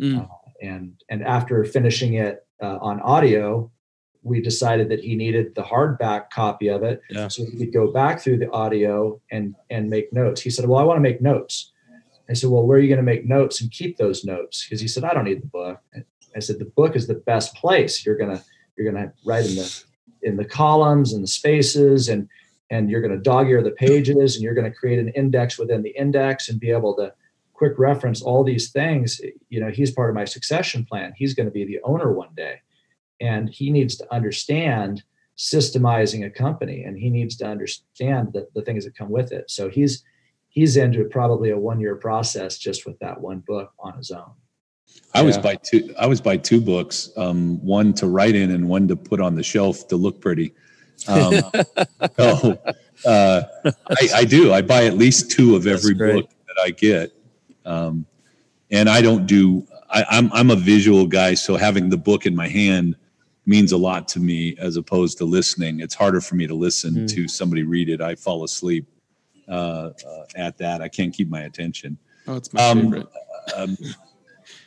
Mm. Uh, and and after finishing it uh, on audio, we decided that he needed the hardback copy of it, yeah. so he could go back through the audio and and make notes. He said, "Well, I want to make notes." I said, "Well, where are you going to make notes and keep those notes?" Because he said, "I don't need the book." I said, "The book is the best place. You're gonna you're gonna write in the in the columns and the spaces and and you're going to dog ear the pages and you're going to create an index within the index and be able to quick reference all these things you know he's part of my succession plan he's going to be the owner one day and he needs to understand systemizing a company and he needs to understand the, the things that come with it so he's he's into probably a one year process just with that one book on his own I yeah. was by two. I was by two books, um, one to write in and one to put on the shelf to look pretty. Um, so uh, I, I, do. I buy at least two of every book that I get, um, and I don't do. I, I'm I'm a visual guy, so having the book in my hand means a lot to me as opposed to listening. It's harder for me to listen mm. to somebody read it. I fall asleep uh, uh, at that. I can't keep my attention. Oh, it's my um, favorite. Um,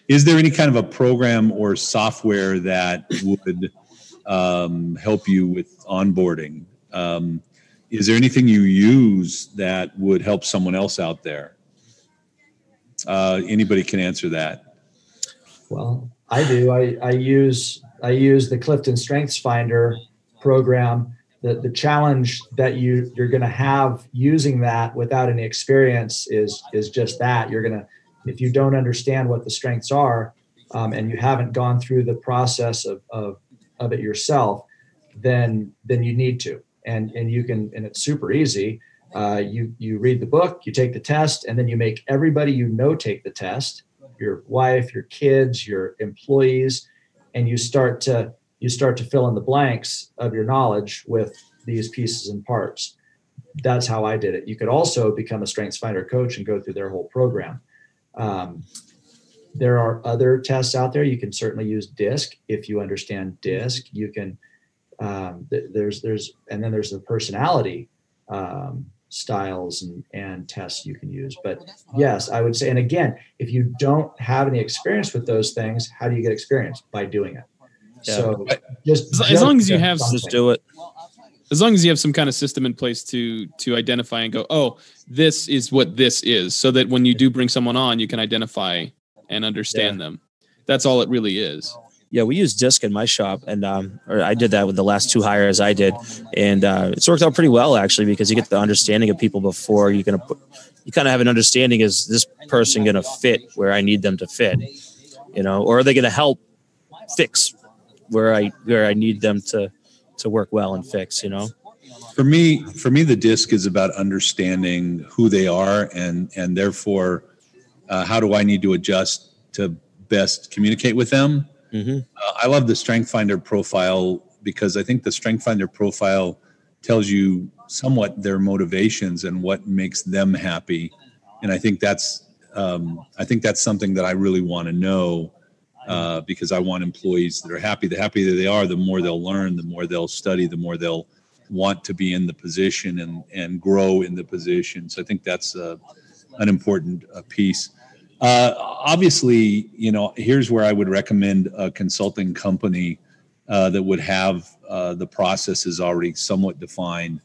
is there any kind of a program or software that would um, help you with onboarding? Um, is there anything you use that would help someone else out there? Uh, anybody can answer that. Well, I do. I, I use I use the Clifton Strengths Finder program. The the challenge that you you're going to have using that without any experience is is just that you're going to if you don't understand what the strengths are um, and you haven't gone through the process of, of of it yourself, then then you need to and and you can and it's super easy. Uh, you you read the book, you take the test, and then you make everybody you know take the test your wife, your kids, your employees, and you start to you start to fill in the blanks of your knowledge with these pieces and parts. That's how I did it. You could also become a Strengths Finder coach and go through their whole program. Um, there are other tests out there. You can certainly use DISC if you understand DISC. You can um, th- there's there's and then there's the personality um, styles and, and tests you can use. But yes, I would say, and again, if you don't have any experience with those things, how do you get experience? By doing it. Yeah. So just, as, just long as you have something. just do it. As long as you have some kind of system in place to to identify and go, oh, this is what this is, so that when you do bring someone on, you can identify and understand yeah. them. That's all it really is yeah, we use Disc in my shop, and um, or I did that with the last two hires I did, and uh, it's worked out pretty well actually because you get the understanding of people before you're gonna put. You kind of have an understanding: is this person gonna fit where I need them to fit, you know, or are they gonna help fix where I where I need them to to work well and fix, you know? For me, for me, the disc is about understanding who they are, and and therefore, uh, how do I need to adjust to best communicate with them Mm-hmm. Uh, I love the Strength Finder profile because I think the Strength Finder profile tells you somewhat their motivations and what makes them happy, and I think that's um, I think that's something that I really want to know uh, because I want employees that are happy. The happier they are, the more they'll learn, the more they'll study, the more they'll want to be in the position and and grow in the position. So I think that's uh, an important uh, piece. Uh, obviously, you know, here's where I would recommend a consulting company uh, that would have uh, the processes already somewhat defined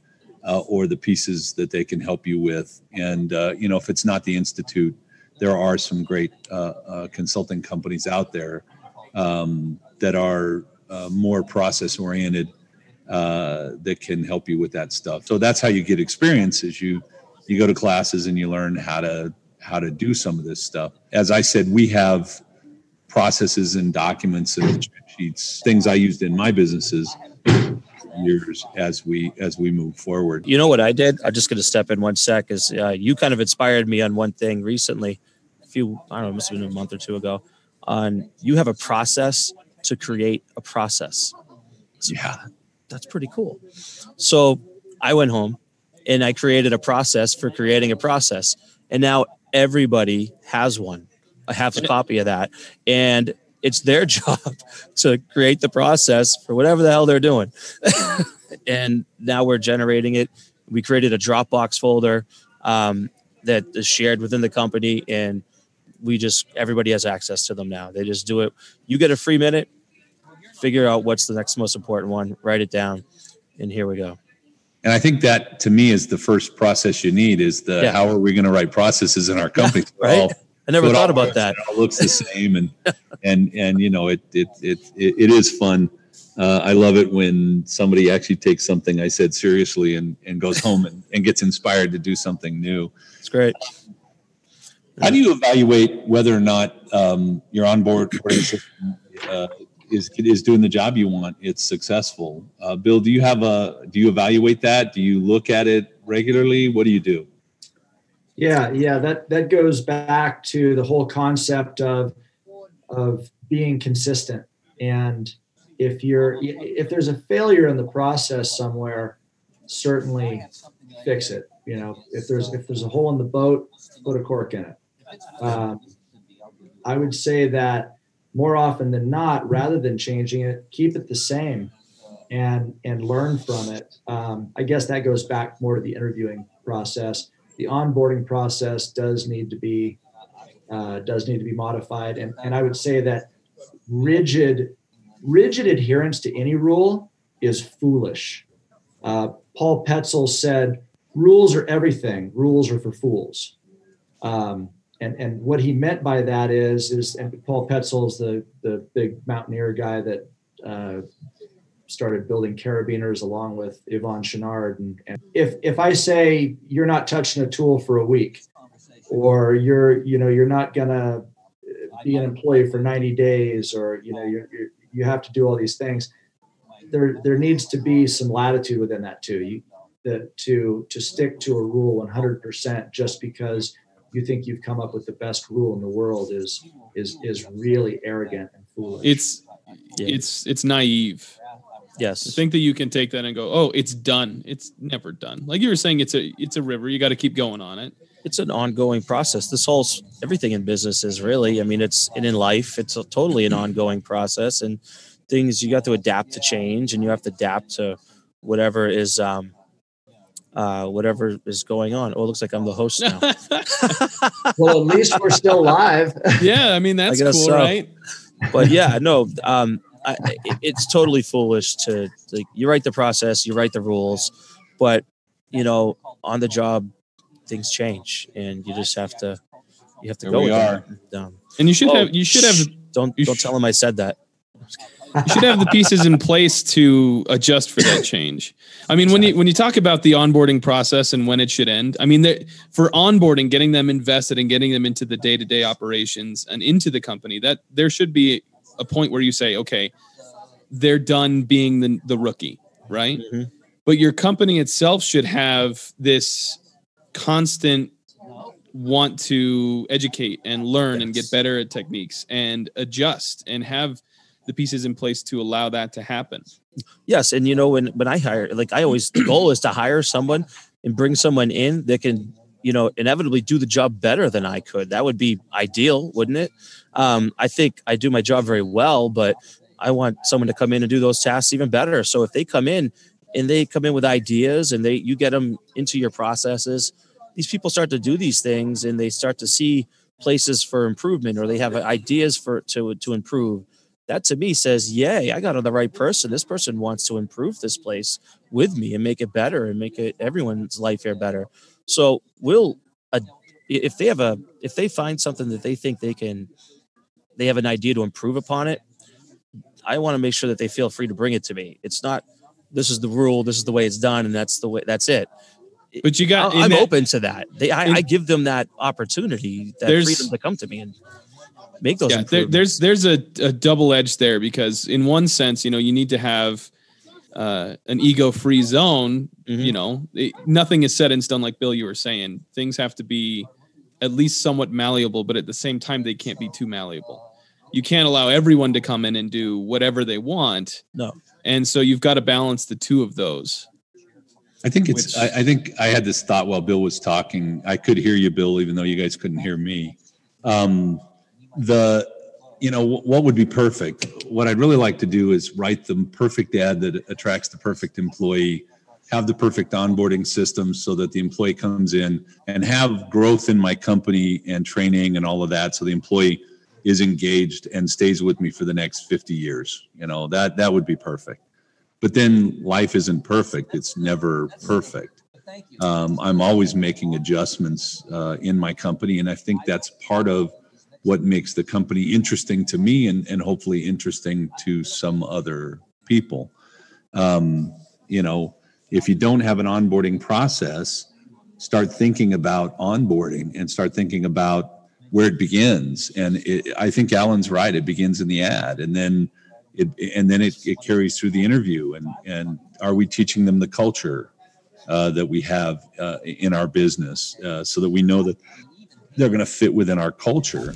uh, or the pieces that they can help you with. And, uh, you know, if it's not the Institute, there are some great uh, consulting companies out there um, that are more process oriented that can help you with that stuff. So that's how you get experience is you you go to classes and you learn how to how to do some of this stuff. As I said, we have processes and documents and sheets, things I used in my businesses years as we as we move forward. You know what I did? I'm just going to step in one sec. Is uh, you kind of inspired me on one thing recently, a few I don't know, must have been a month or two ago. On you have a process to create a process. So, yeah, that's pretty cool. So I went home and I created a process for creating a process, and now everybody has one. I have a copy of that. And it's their job to create the process for whatever the hell they're doing. and now we're generating it. We created a Dropbox folder um, that is shared within the company, and we just everybody has access to them now. They just do it. You get a free minute, figure out what's the next most important one, write it down, and here we go and I think that to me is the first process you need is the yeah. how are we going to write processes in our company? right. All, I never thought about that. It all looks the same, and and and you know it it it it, it is fun. Uh, I love it when somebody actually takes something I said seriously and and goes home and, and gets inspired to do something new. It's great. How do you evaluate whether or not um, your onboard uh, is is doing the job you want, it's successful. Uh, Bill, do you have a do you evaluate that? Do you look at it regularly? What do you do? Yeah, yeah, that that goes back to the whole concept of of being consistent. And if you're if there's a failure in the process somewhere, certainly fix it. You know, if there's if there's a hole in the boat, put a cork in it. Um, I would say that more often than not, rather than changing it, keep it the same and and learn from it. Um, I guess that goes back more to the interviewing process. The onboarding process does need to be uh, does need to be modified, and and I would say that rigid rigid adherence to any rule is foolish. Uh, Paul Petzl said, "Rules are everything. Rules are for fools." Um, and and what he meant by that is is and Paul Petzl is the the big mountaineer guy that uh, started building carabiners along with Yvon Chouinard. And, and if if I say you're not touching a tool for a week, or you're you know you're not gonna be an employee for 90 days, or you know you're, you're you have to do all these things. There there needs to be some latitude within that too. You that to to stick to a rule 100% just because you think you've come up with the best rule in the world is is is really arrogant and foolish. It's it's it's naive. Yes. To think that you can take that and go, oh, it's done. It's never done. Like you were saying, it's a it's a river. You got to keep going on it. It's an ongoing process. This whole everything in business is really. I mean, it's and in life, it's a, totally an ongoing process, and things you got to adapt to change, and you have to adapt to whatever is um, uh, whatever is going on. Oh, it looks like I'm the host now. well, at least we're still live. yeah, I mean that's I cool, so. right? But yeah, no, um, I, it's totally foolish to like you write the process, you write the rules, but you know, on the job, things change, and you just have to you have to there go. We are. Um, and you should oh, have you should have don't don't sh- tell him I said that. You should have the pieces in place to adjust for that change. I mean, when you when you talk about the onboarding process and when it should end, I mean, for onboarding, getting them invested and getting them into the day to day operations and into the company, that there should be a point where you say, okay, they're done being the the rookie, right? Mm-hmm. But your company itself should have this constant want to educate and learn yes. and get better at techniques and adjust and have the pieces in place to allow that to happen. Yes, and you know when when I hire, like I always, the goal is to hire someone and bring someone in that can, you know, inevitably do the job better than I could. That would be ideal, wouldn't it? Um, I think I do my job very well, but I want someone to come in and do those tasks even better. So if they come in and they come in with ideas and they you get them into your processes, these people start to do these things and they start to see places for improvement or they have ideas for to to improve that to me says, yay, I got on the right person. This person wants to improve this place with me and make it better and make it everyone's life here better. So we'll, uh, if they have a, if they find something that they think they can, they have an idea to improve upon it. I want to make sure that they feel free to bring it to me. It's not, this is the rule, this is the way it's done, and that's the way, that's it. But you got, I'm that, open to that. They, I, I give them that opportunity, that freedom to come to me and make those. Yeah, there, there's there's a, a double edge there because in one sense, you know, you need to have uh, an ego-free zone. Mm-hmm. You know, it, nothing is set in stone. Like Bill, you were saying, things have to be at least somewhat malleable, but at the same time, they can't be too malleable. You can't allow everyone to come in and do whatever they want. No. And so you've got to balance the two of those. I think it's. Which, I, I, think I had this thought while Bill was talking. I could hear you, Bill, even though you guys couldn't hear me. Um, the you know what would be perfect what i'd really like to do is write the perfect ad that attracts the perfect employee have the perfect onboarding system so that the employee comes in and have growth in my company and training and all of that so the employee is engaged and stays with me for the next 50 years you know that that would be perfect but then life isn't perfect it's never perfect Thank you. um, i'm always making adjustments uh, in my company and i think that's part of what makes the company interesting to me and, and hopefully interesting to some other people. Um, you know, if you don't have an onboarding process, start thinking about onboarding and start thinking about where it begins. And it, I think Alan's right; it begins in the ad, and then it and then it, it carries through the interview. And and are we teaching them the culture uh, that we have uh, in our business, uh, so that we know that they're going to fit within our culture?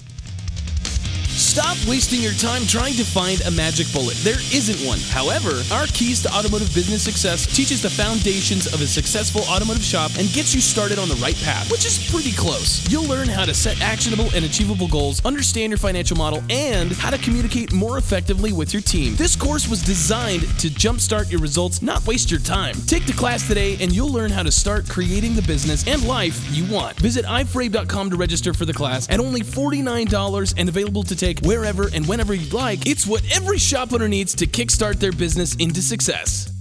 Stop wasting your time trying to find a magic bullet. There isn't one. However, our Keys to Automotive Business Success teaches the foundations of a successful automotive shop and gets you started on the right path, which is pretty close. You'll learn how to set actionable and achievable goals, understand your financial model, and how to communicate more effectively with your team. This course was designed to jumpstart your results, not waste your time. Take the class today and you'll learn how to start creating the business and life you want. Visit iforabe.com to register for the class at only $49 and available to take wherever and whenever you'd like, it's what every shop owner needs to kickstart their business into success.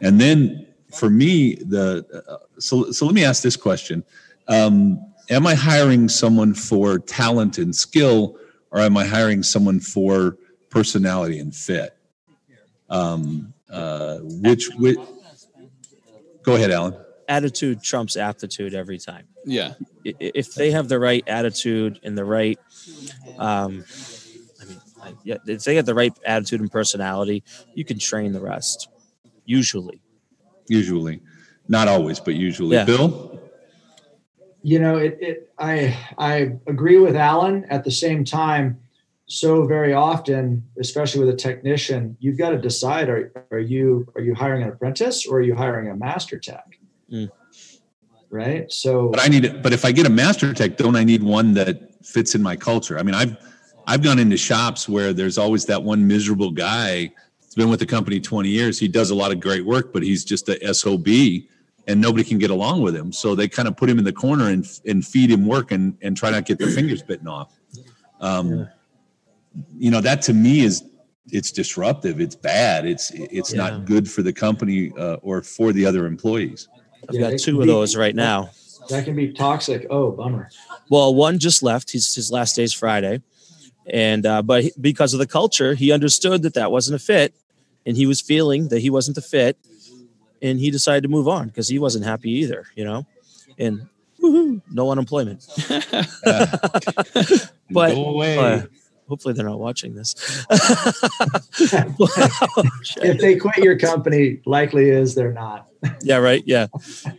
And then for me, the uh, so so let me ask this question: um, Am I hiring someone for talent and skill, or am I hiring someone for personality and fit? Um, uh, which, which go ahead, Alan. Attitude trumps aptitude every time. Yeah. If they have the right attitude and the right, um, I mean, I- yeah, if they have the right attitude and personality, you can train the rest. Usually, Usually, not always, but usually. Yeah. Bill. you know it, it i i agree with alan at the same time so very often especially with a technician you've got to decide are, are you are you hiring an apprentice or are you hiring a master tech Mm. right so But I need. But if I get a master tech, don't I need one that fits in my culture? I mean, I've I've gone into shops where there's always that one miserable guy. He's been with the company 20 years. He does a lot of great work, but he's just a sob, and nobody can get along with him. So they kind of put him in the corner and and feed him work and and try not to get their fingers bitten off. Um, You know, that to me is it's disruptive. It's bad. It's it's Yeah. not good for the company uh, or for the other employees. I've Yeah, got two of be- those right now. that can be toxic oh bummer Well, one just left. He's his last day's Friday, and uh, but he- because of the culture, he understood that that wasn't a fit, and he was feeling that he wasn't the fit, and he decided to move on because he wasn't happy either. You know, and woohoo, no unemployment. But- Go away. Uh, hopefully, they're not watching this. if they quit your company likely is they're not yeah, right. Yeah.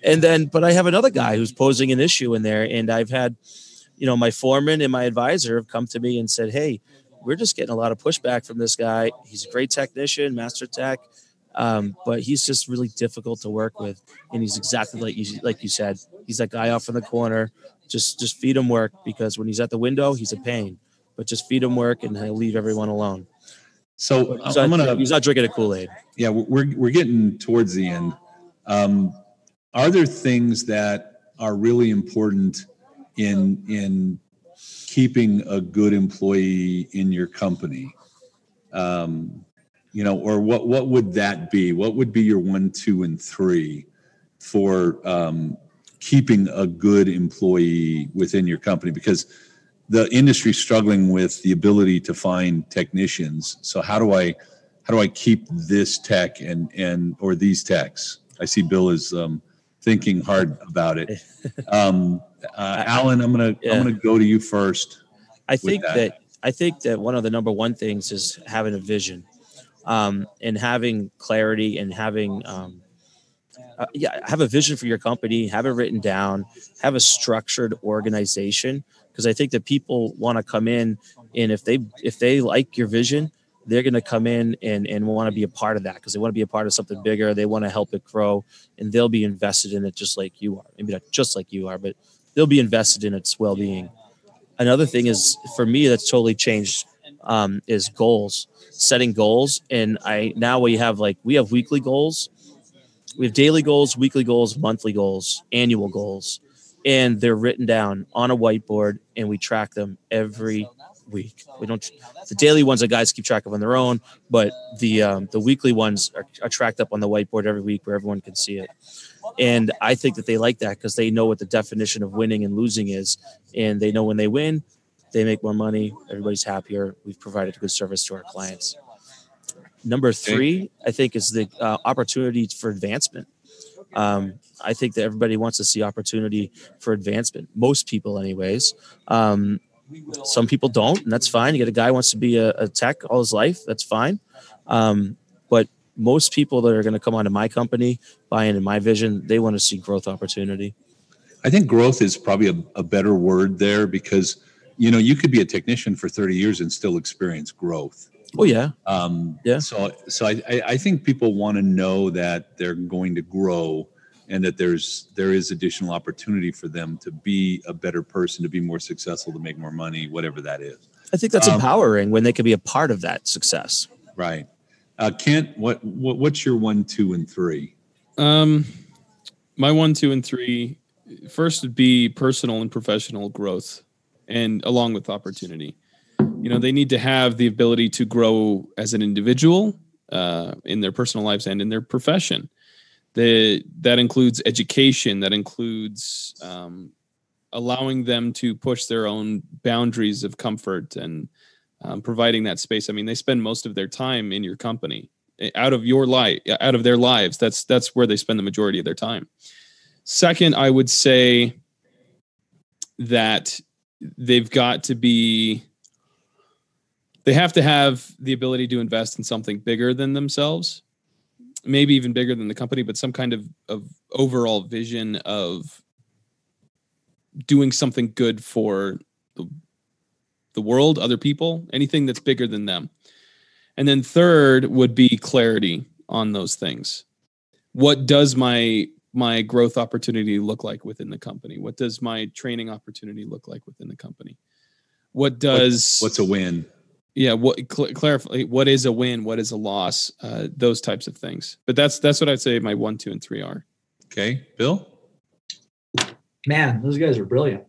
And then, but I have another guy who's posing an issue in there. And I've had, you know, my foreman and my advisor have come to me and said, Hey, we're just getting a lot of pushback from this guy. He's a great technician, master tech. Um, but he's just really difficult to work with. And he's exactly like you, like you said, he's that guy off in the corner. Just, just feed him work because when he's at the window, he's a pain, but just feed him work and he'll leave everyone alone. So He's I'm not, gonna he's not drinking a Kool-Aid. yeah we're we're getting towards the end um, are there things that are really important in in keeping a good employee in your company um, you know or what what would that be? What would be your one two and three for um, keeping a good employee within your company? Because the industry's struggling with the ability to find technicians. So how do i how do I keep this tech and and or these techs? I see Bill is um, thinking hard about it. Um, uh, Alan, I'm gonna Yeah. I'm gonna go to you first. I think that. that. I think that one of the number one things is having a vision, um, and having clarity and having um, uh, yeah, have a vision for your company, have it written down, have a structured organization. Because I think that people want to come in, and if they if they like your vision, they're going to come in and and want to be a part of that because they want to be a part of something bigger. They want to help it grow, and they'll be invested in it just like you are. Maybe not just like you are, but they'll be invested in its well being another thing is for me that's totally changed um, is goals setting goals and i now we have like we have weekly goals we have daily goals weekly goals monthly goals annual goals and they're written down on a whiteboard and we track them every week we don't the daily ones the guys keep track of on their own but the um, the weekly ones are, are tracked up on the whiteboard every week where everyone can see it and i think that they like that because they know what the definition of winning and losing is and they know when they win, they make more money. Everybody's happier. We've provided a good service to our clients. Number three, I think, is the uh, opportunity for advancement. Um, I think that everybody wants to see opportunity for advancement. Most people, anyways. Um, some people don't, and that's fine. You get a guy who wants to be a, a tech all his life. That's fine. Um, but most people that are going to come onto my company, buy into my vision, they want to see growth opportunity. I think growth is probably a, a better word there because you know you could be a technician for 30 years and still experience growth. Oh yeah, Um, Yeah. So so I, I I think people want to know that they're going to grow and that there's there is additional opportunity for them to be a better person, to be more successful, to make more money, whatever that is. I think that's Um, empowering when they can be a part of that success. Right. Uh, Kent, what, what what's your one, two, and three? Um, my one, two, and three first would be personal and professional growth, and along with opportunity. You know, they need to have the ability to grow as an individual, uh, in their personal lives and in their profession. The, that includes education, that includes um, allowing them to push their own boundaries of comfort and um, providing that space. I mean, they spend most of their time in your company, eh, out of your life, out of their lives. That's that's where they spend the majority of their time. Second, I would say that they've got to be they have to have the ability to invest in something bigger than themselves maybe even bigger than the company but some kind of, of overall vision of doing something good for the, the world other people anything that's bigger than them. And then third would be clarity on those things. What does my my growth opportunity look like within the company? What does my training opportunity look like within the company? What does what's a win yeah what cl- clarify what is a win what is a loss uh, those types of things. But that's that's what i'd say my one two and three are. Okay bill? Man those guys are brilliant.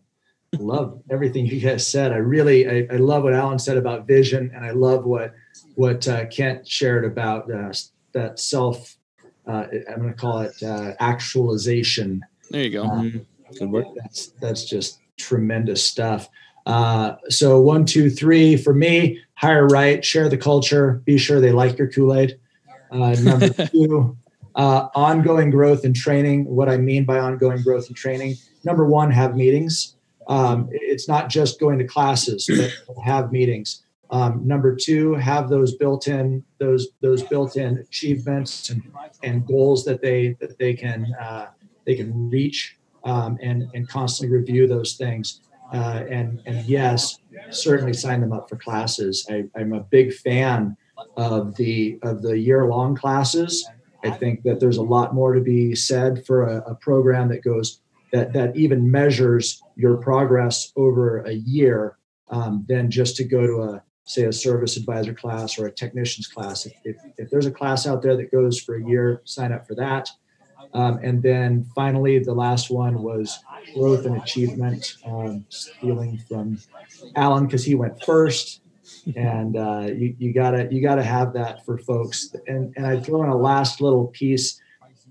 Love everything you guys said. I really I, I, love what alan said about vision and i love what what uh, kent shared about uh, that self uh, i'm going to call it uh, actualization. There you go. Um, good work. that's that's just tremendous stuff uh, so one, two, three for me, hire right, share the culture, be sure they like your Kool-Aid. Uh, number two, uh, ongoing growth and training. What I mean by ongoing growth and training, number one, have meetings. Um, it's not just going to classes, but have meetings. Um, number two, have those built-in those those built-in achievements and, and goals that they that they can uh, they can reach um, and and constantly review those things. Uh, and and yes, certainly sign them up for classes. I, am a big fan of the of the year long classes. I think that there's a lot more to be said for a, a program that goes that that even measures your progress over a year um, than just to go to a say a service advisor class or a technician's class. If, if, if there's a class out there that goes for a year, sign up for that. Um, and then finally, the last one was growth and achievement, um, stealing from Alan because he went first. And uh, you, you gotta you gotta have that for folks. And and I throw in a last little piece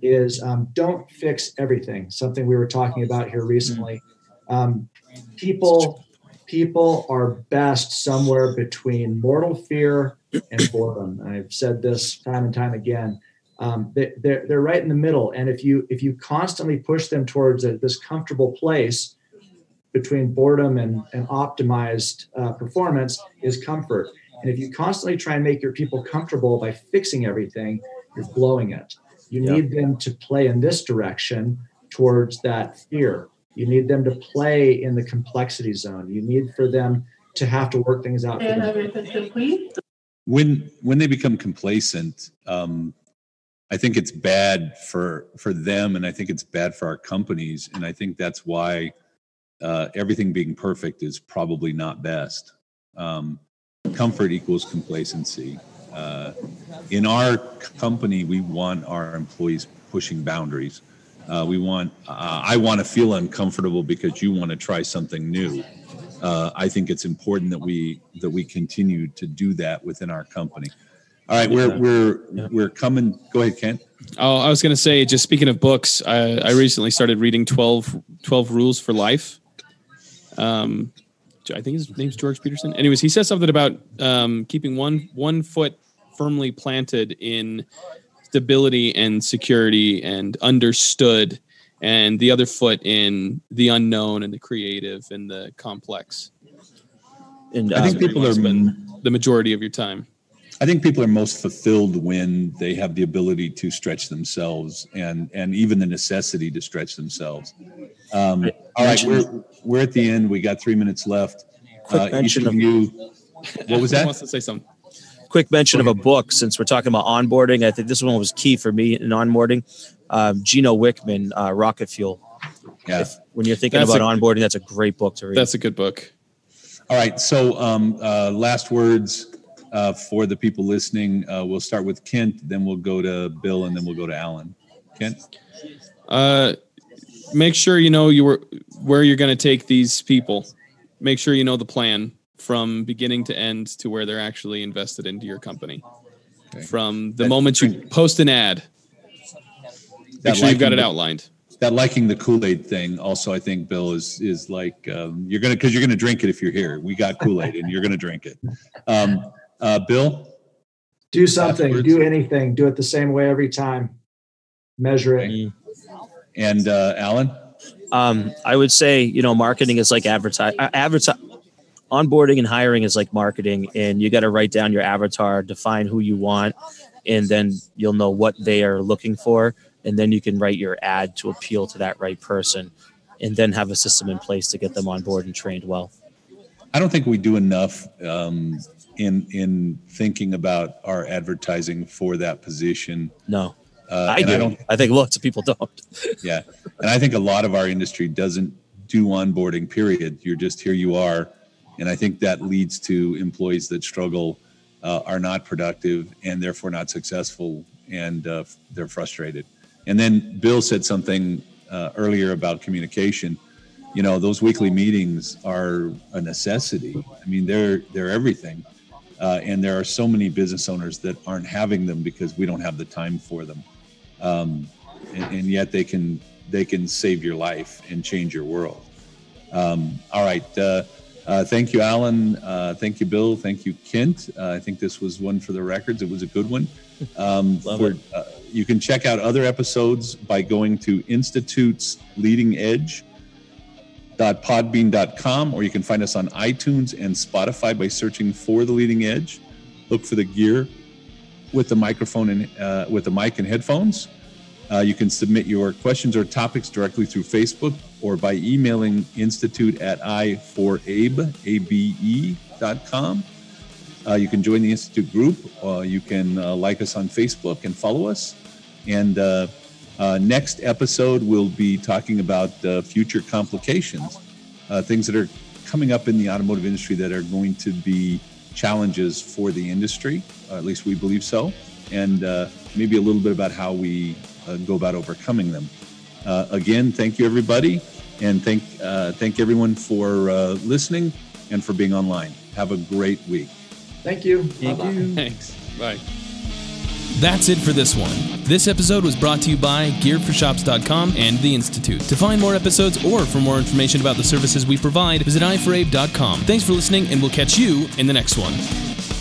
is um, don't fix everything. Something we were talking about here recently. Um, people people are best somewhere between mortal fear and boredom. I've said this time and time again um, they, they're, they're right in the middle. And if you if you constantly push them towards a, this comfortable place between boredom and, and optimized uh, performance is comfort. And if you constantly try and make your people comfortable by fixing everything you're blowing it. You yep. need them to play in this direction towards that fear. You need them to play in the complexity zone. You need for them to have to work things out when when they become complacent um, I think it's bad for for them, and I think it's bad for our companies, and I think that's why uh, everything being perfect is probably not best. Um, comfort equals complacency. Uh, in our company, we want our employees pushing boundaries. Uh, we want. Uh, I want to feel uncomfortable because you want to try something new. Uh, I think it's important that we that we continue to do that within our company. All right, we're we're yeah. we're coming. Go ahead, Ken. Oh, I was going to say, just speaking of books, I, I recently started reading 12, 12 Rules for Life. Um, I think his name's George Peterson. Anyways, he says something about um, keeping one one foot firmly planted in stability and security and understood, and the other foot in the unknown and the creative and the complex. And I think people are the majority of your time. I think people are most fulfilled when they have the ability to stretch themselves and and even the necessity to stretch themselves. Um, all right, we're we're at the end. We got three minutes left. Quick uh, mention of you. What was that? wants to say something. Quick mention of a book since we're talking about onboarding. I think this one was key for me in onboarding. Um, Gino Wickman, uh, Rocket Fuel. Yeah. If, when you're thinking that's about a, onboarding, that's a great book to read. That's a good book. All right. So, um, uh, last words uh, for the people listening. Uh, we'll start with Kent, then we'll go to Bill, and then we'll go to Alan. Kent. Uh, make sure you know you were where you're going to take these people. Make sure you know the plan from beginning to end to where they're actually invested into your company. Okay. from the That- moment you post an ad. Make That sure you've got it the- outlined. That liking the Kool Aid thing, also, I think, Bill is is like um, you're gonna because you're gonna drink it if you're here. We got Kool Aid, and you're gonna drink it. Um, uh, Bill, Do something, Afterwards. do anything, do it the same way every time. Measure it. and uh, Alan. Um, I would say, you know, marketing is like advertise, uh, advertise, onboarding and hiring is like marketing, and you got to write down your avatar, define who you want, and then you'll know what they are looking for, and then you can write your ad to appeal to that right person, and then have a system in place to get them on board and trained well. I don't think we do enough um, in in thinking about our advertising for that position. No, Uh, I do. I I, don't. think lots of people don't. Yeah, and I think a lot of our industry doesn't do onboarding. Period. You're just here. You are, and I think that leads to employees that struggle, uh, are not productive, and therefore not successful, and uh, they're frustrated. And then Bill said something uh, earlier about communication. You know, those weekly meetings are a necessity. I mean, they're they're everything. Uh, and there are so many business owners that aren't having them because we don't have the time for them um, and, and yet they can they can save your life and change your world. Um, all right, uh, uh, thank you, Alan. Uh, thank you, Bill. Thank you, Kent. Uh, I think this was one for the records. It was a good one. Um, Love for- it. uh, you can check out other episodes by going to Institute's Leading Edge podbean.com or you can find us on iTunes and Spotify by searching for the leading edge. Look for the gear with the microphone and uh, with the mic and headphones. Uh, you can submit your questions or topics directly through Facebook or by emailing institute at iforabe, A-B-E dot com. Uh, you can join the Institute group. Uh, you can uh, like us on Facebook and follow us. And uh, next episode, we'll be talking about uh, future complications, uh, things that are coming up in the automotive industry that are going to be challenges for the industry. At least we believe so. And uh, maybe a little bit about how we uh, go about overcoming them. Uh, again, thank you, everybody. And thank, uh, thank everyone for uh, listening and for being online. Have a great week. Thank you. Thank Bye-bye. you. Thanks. Bye. That's it for this one. This episode was brought to you by GearForShops.com and The Institute. To find more episodes or for more information about the services we provide, visit iforabe.com. Thanks for listening, and we'll catch you in the next one.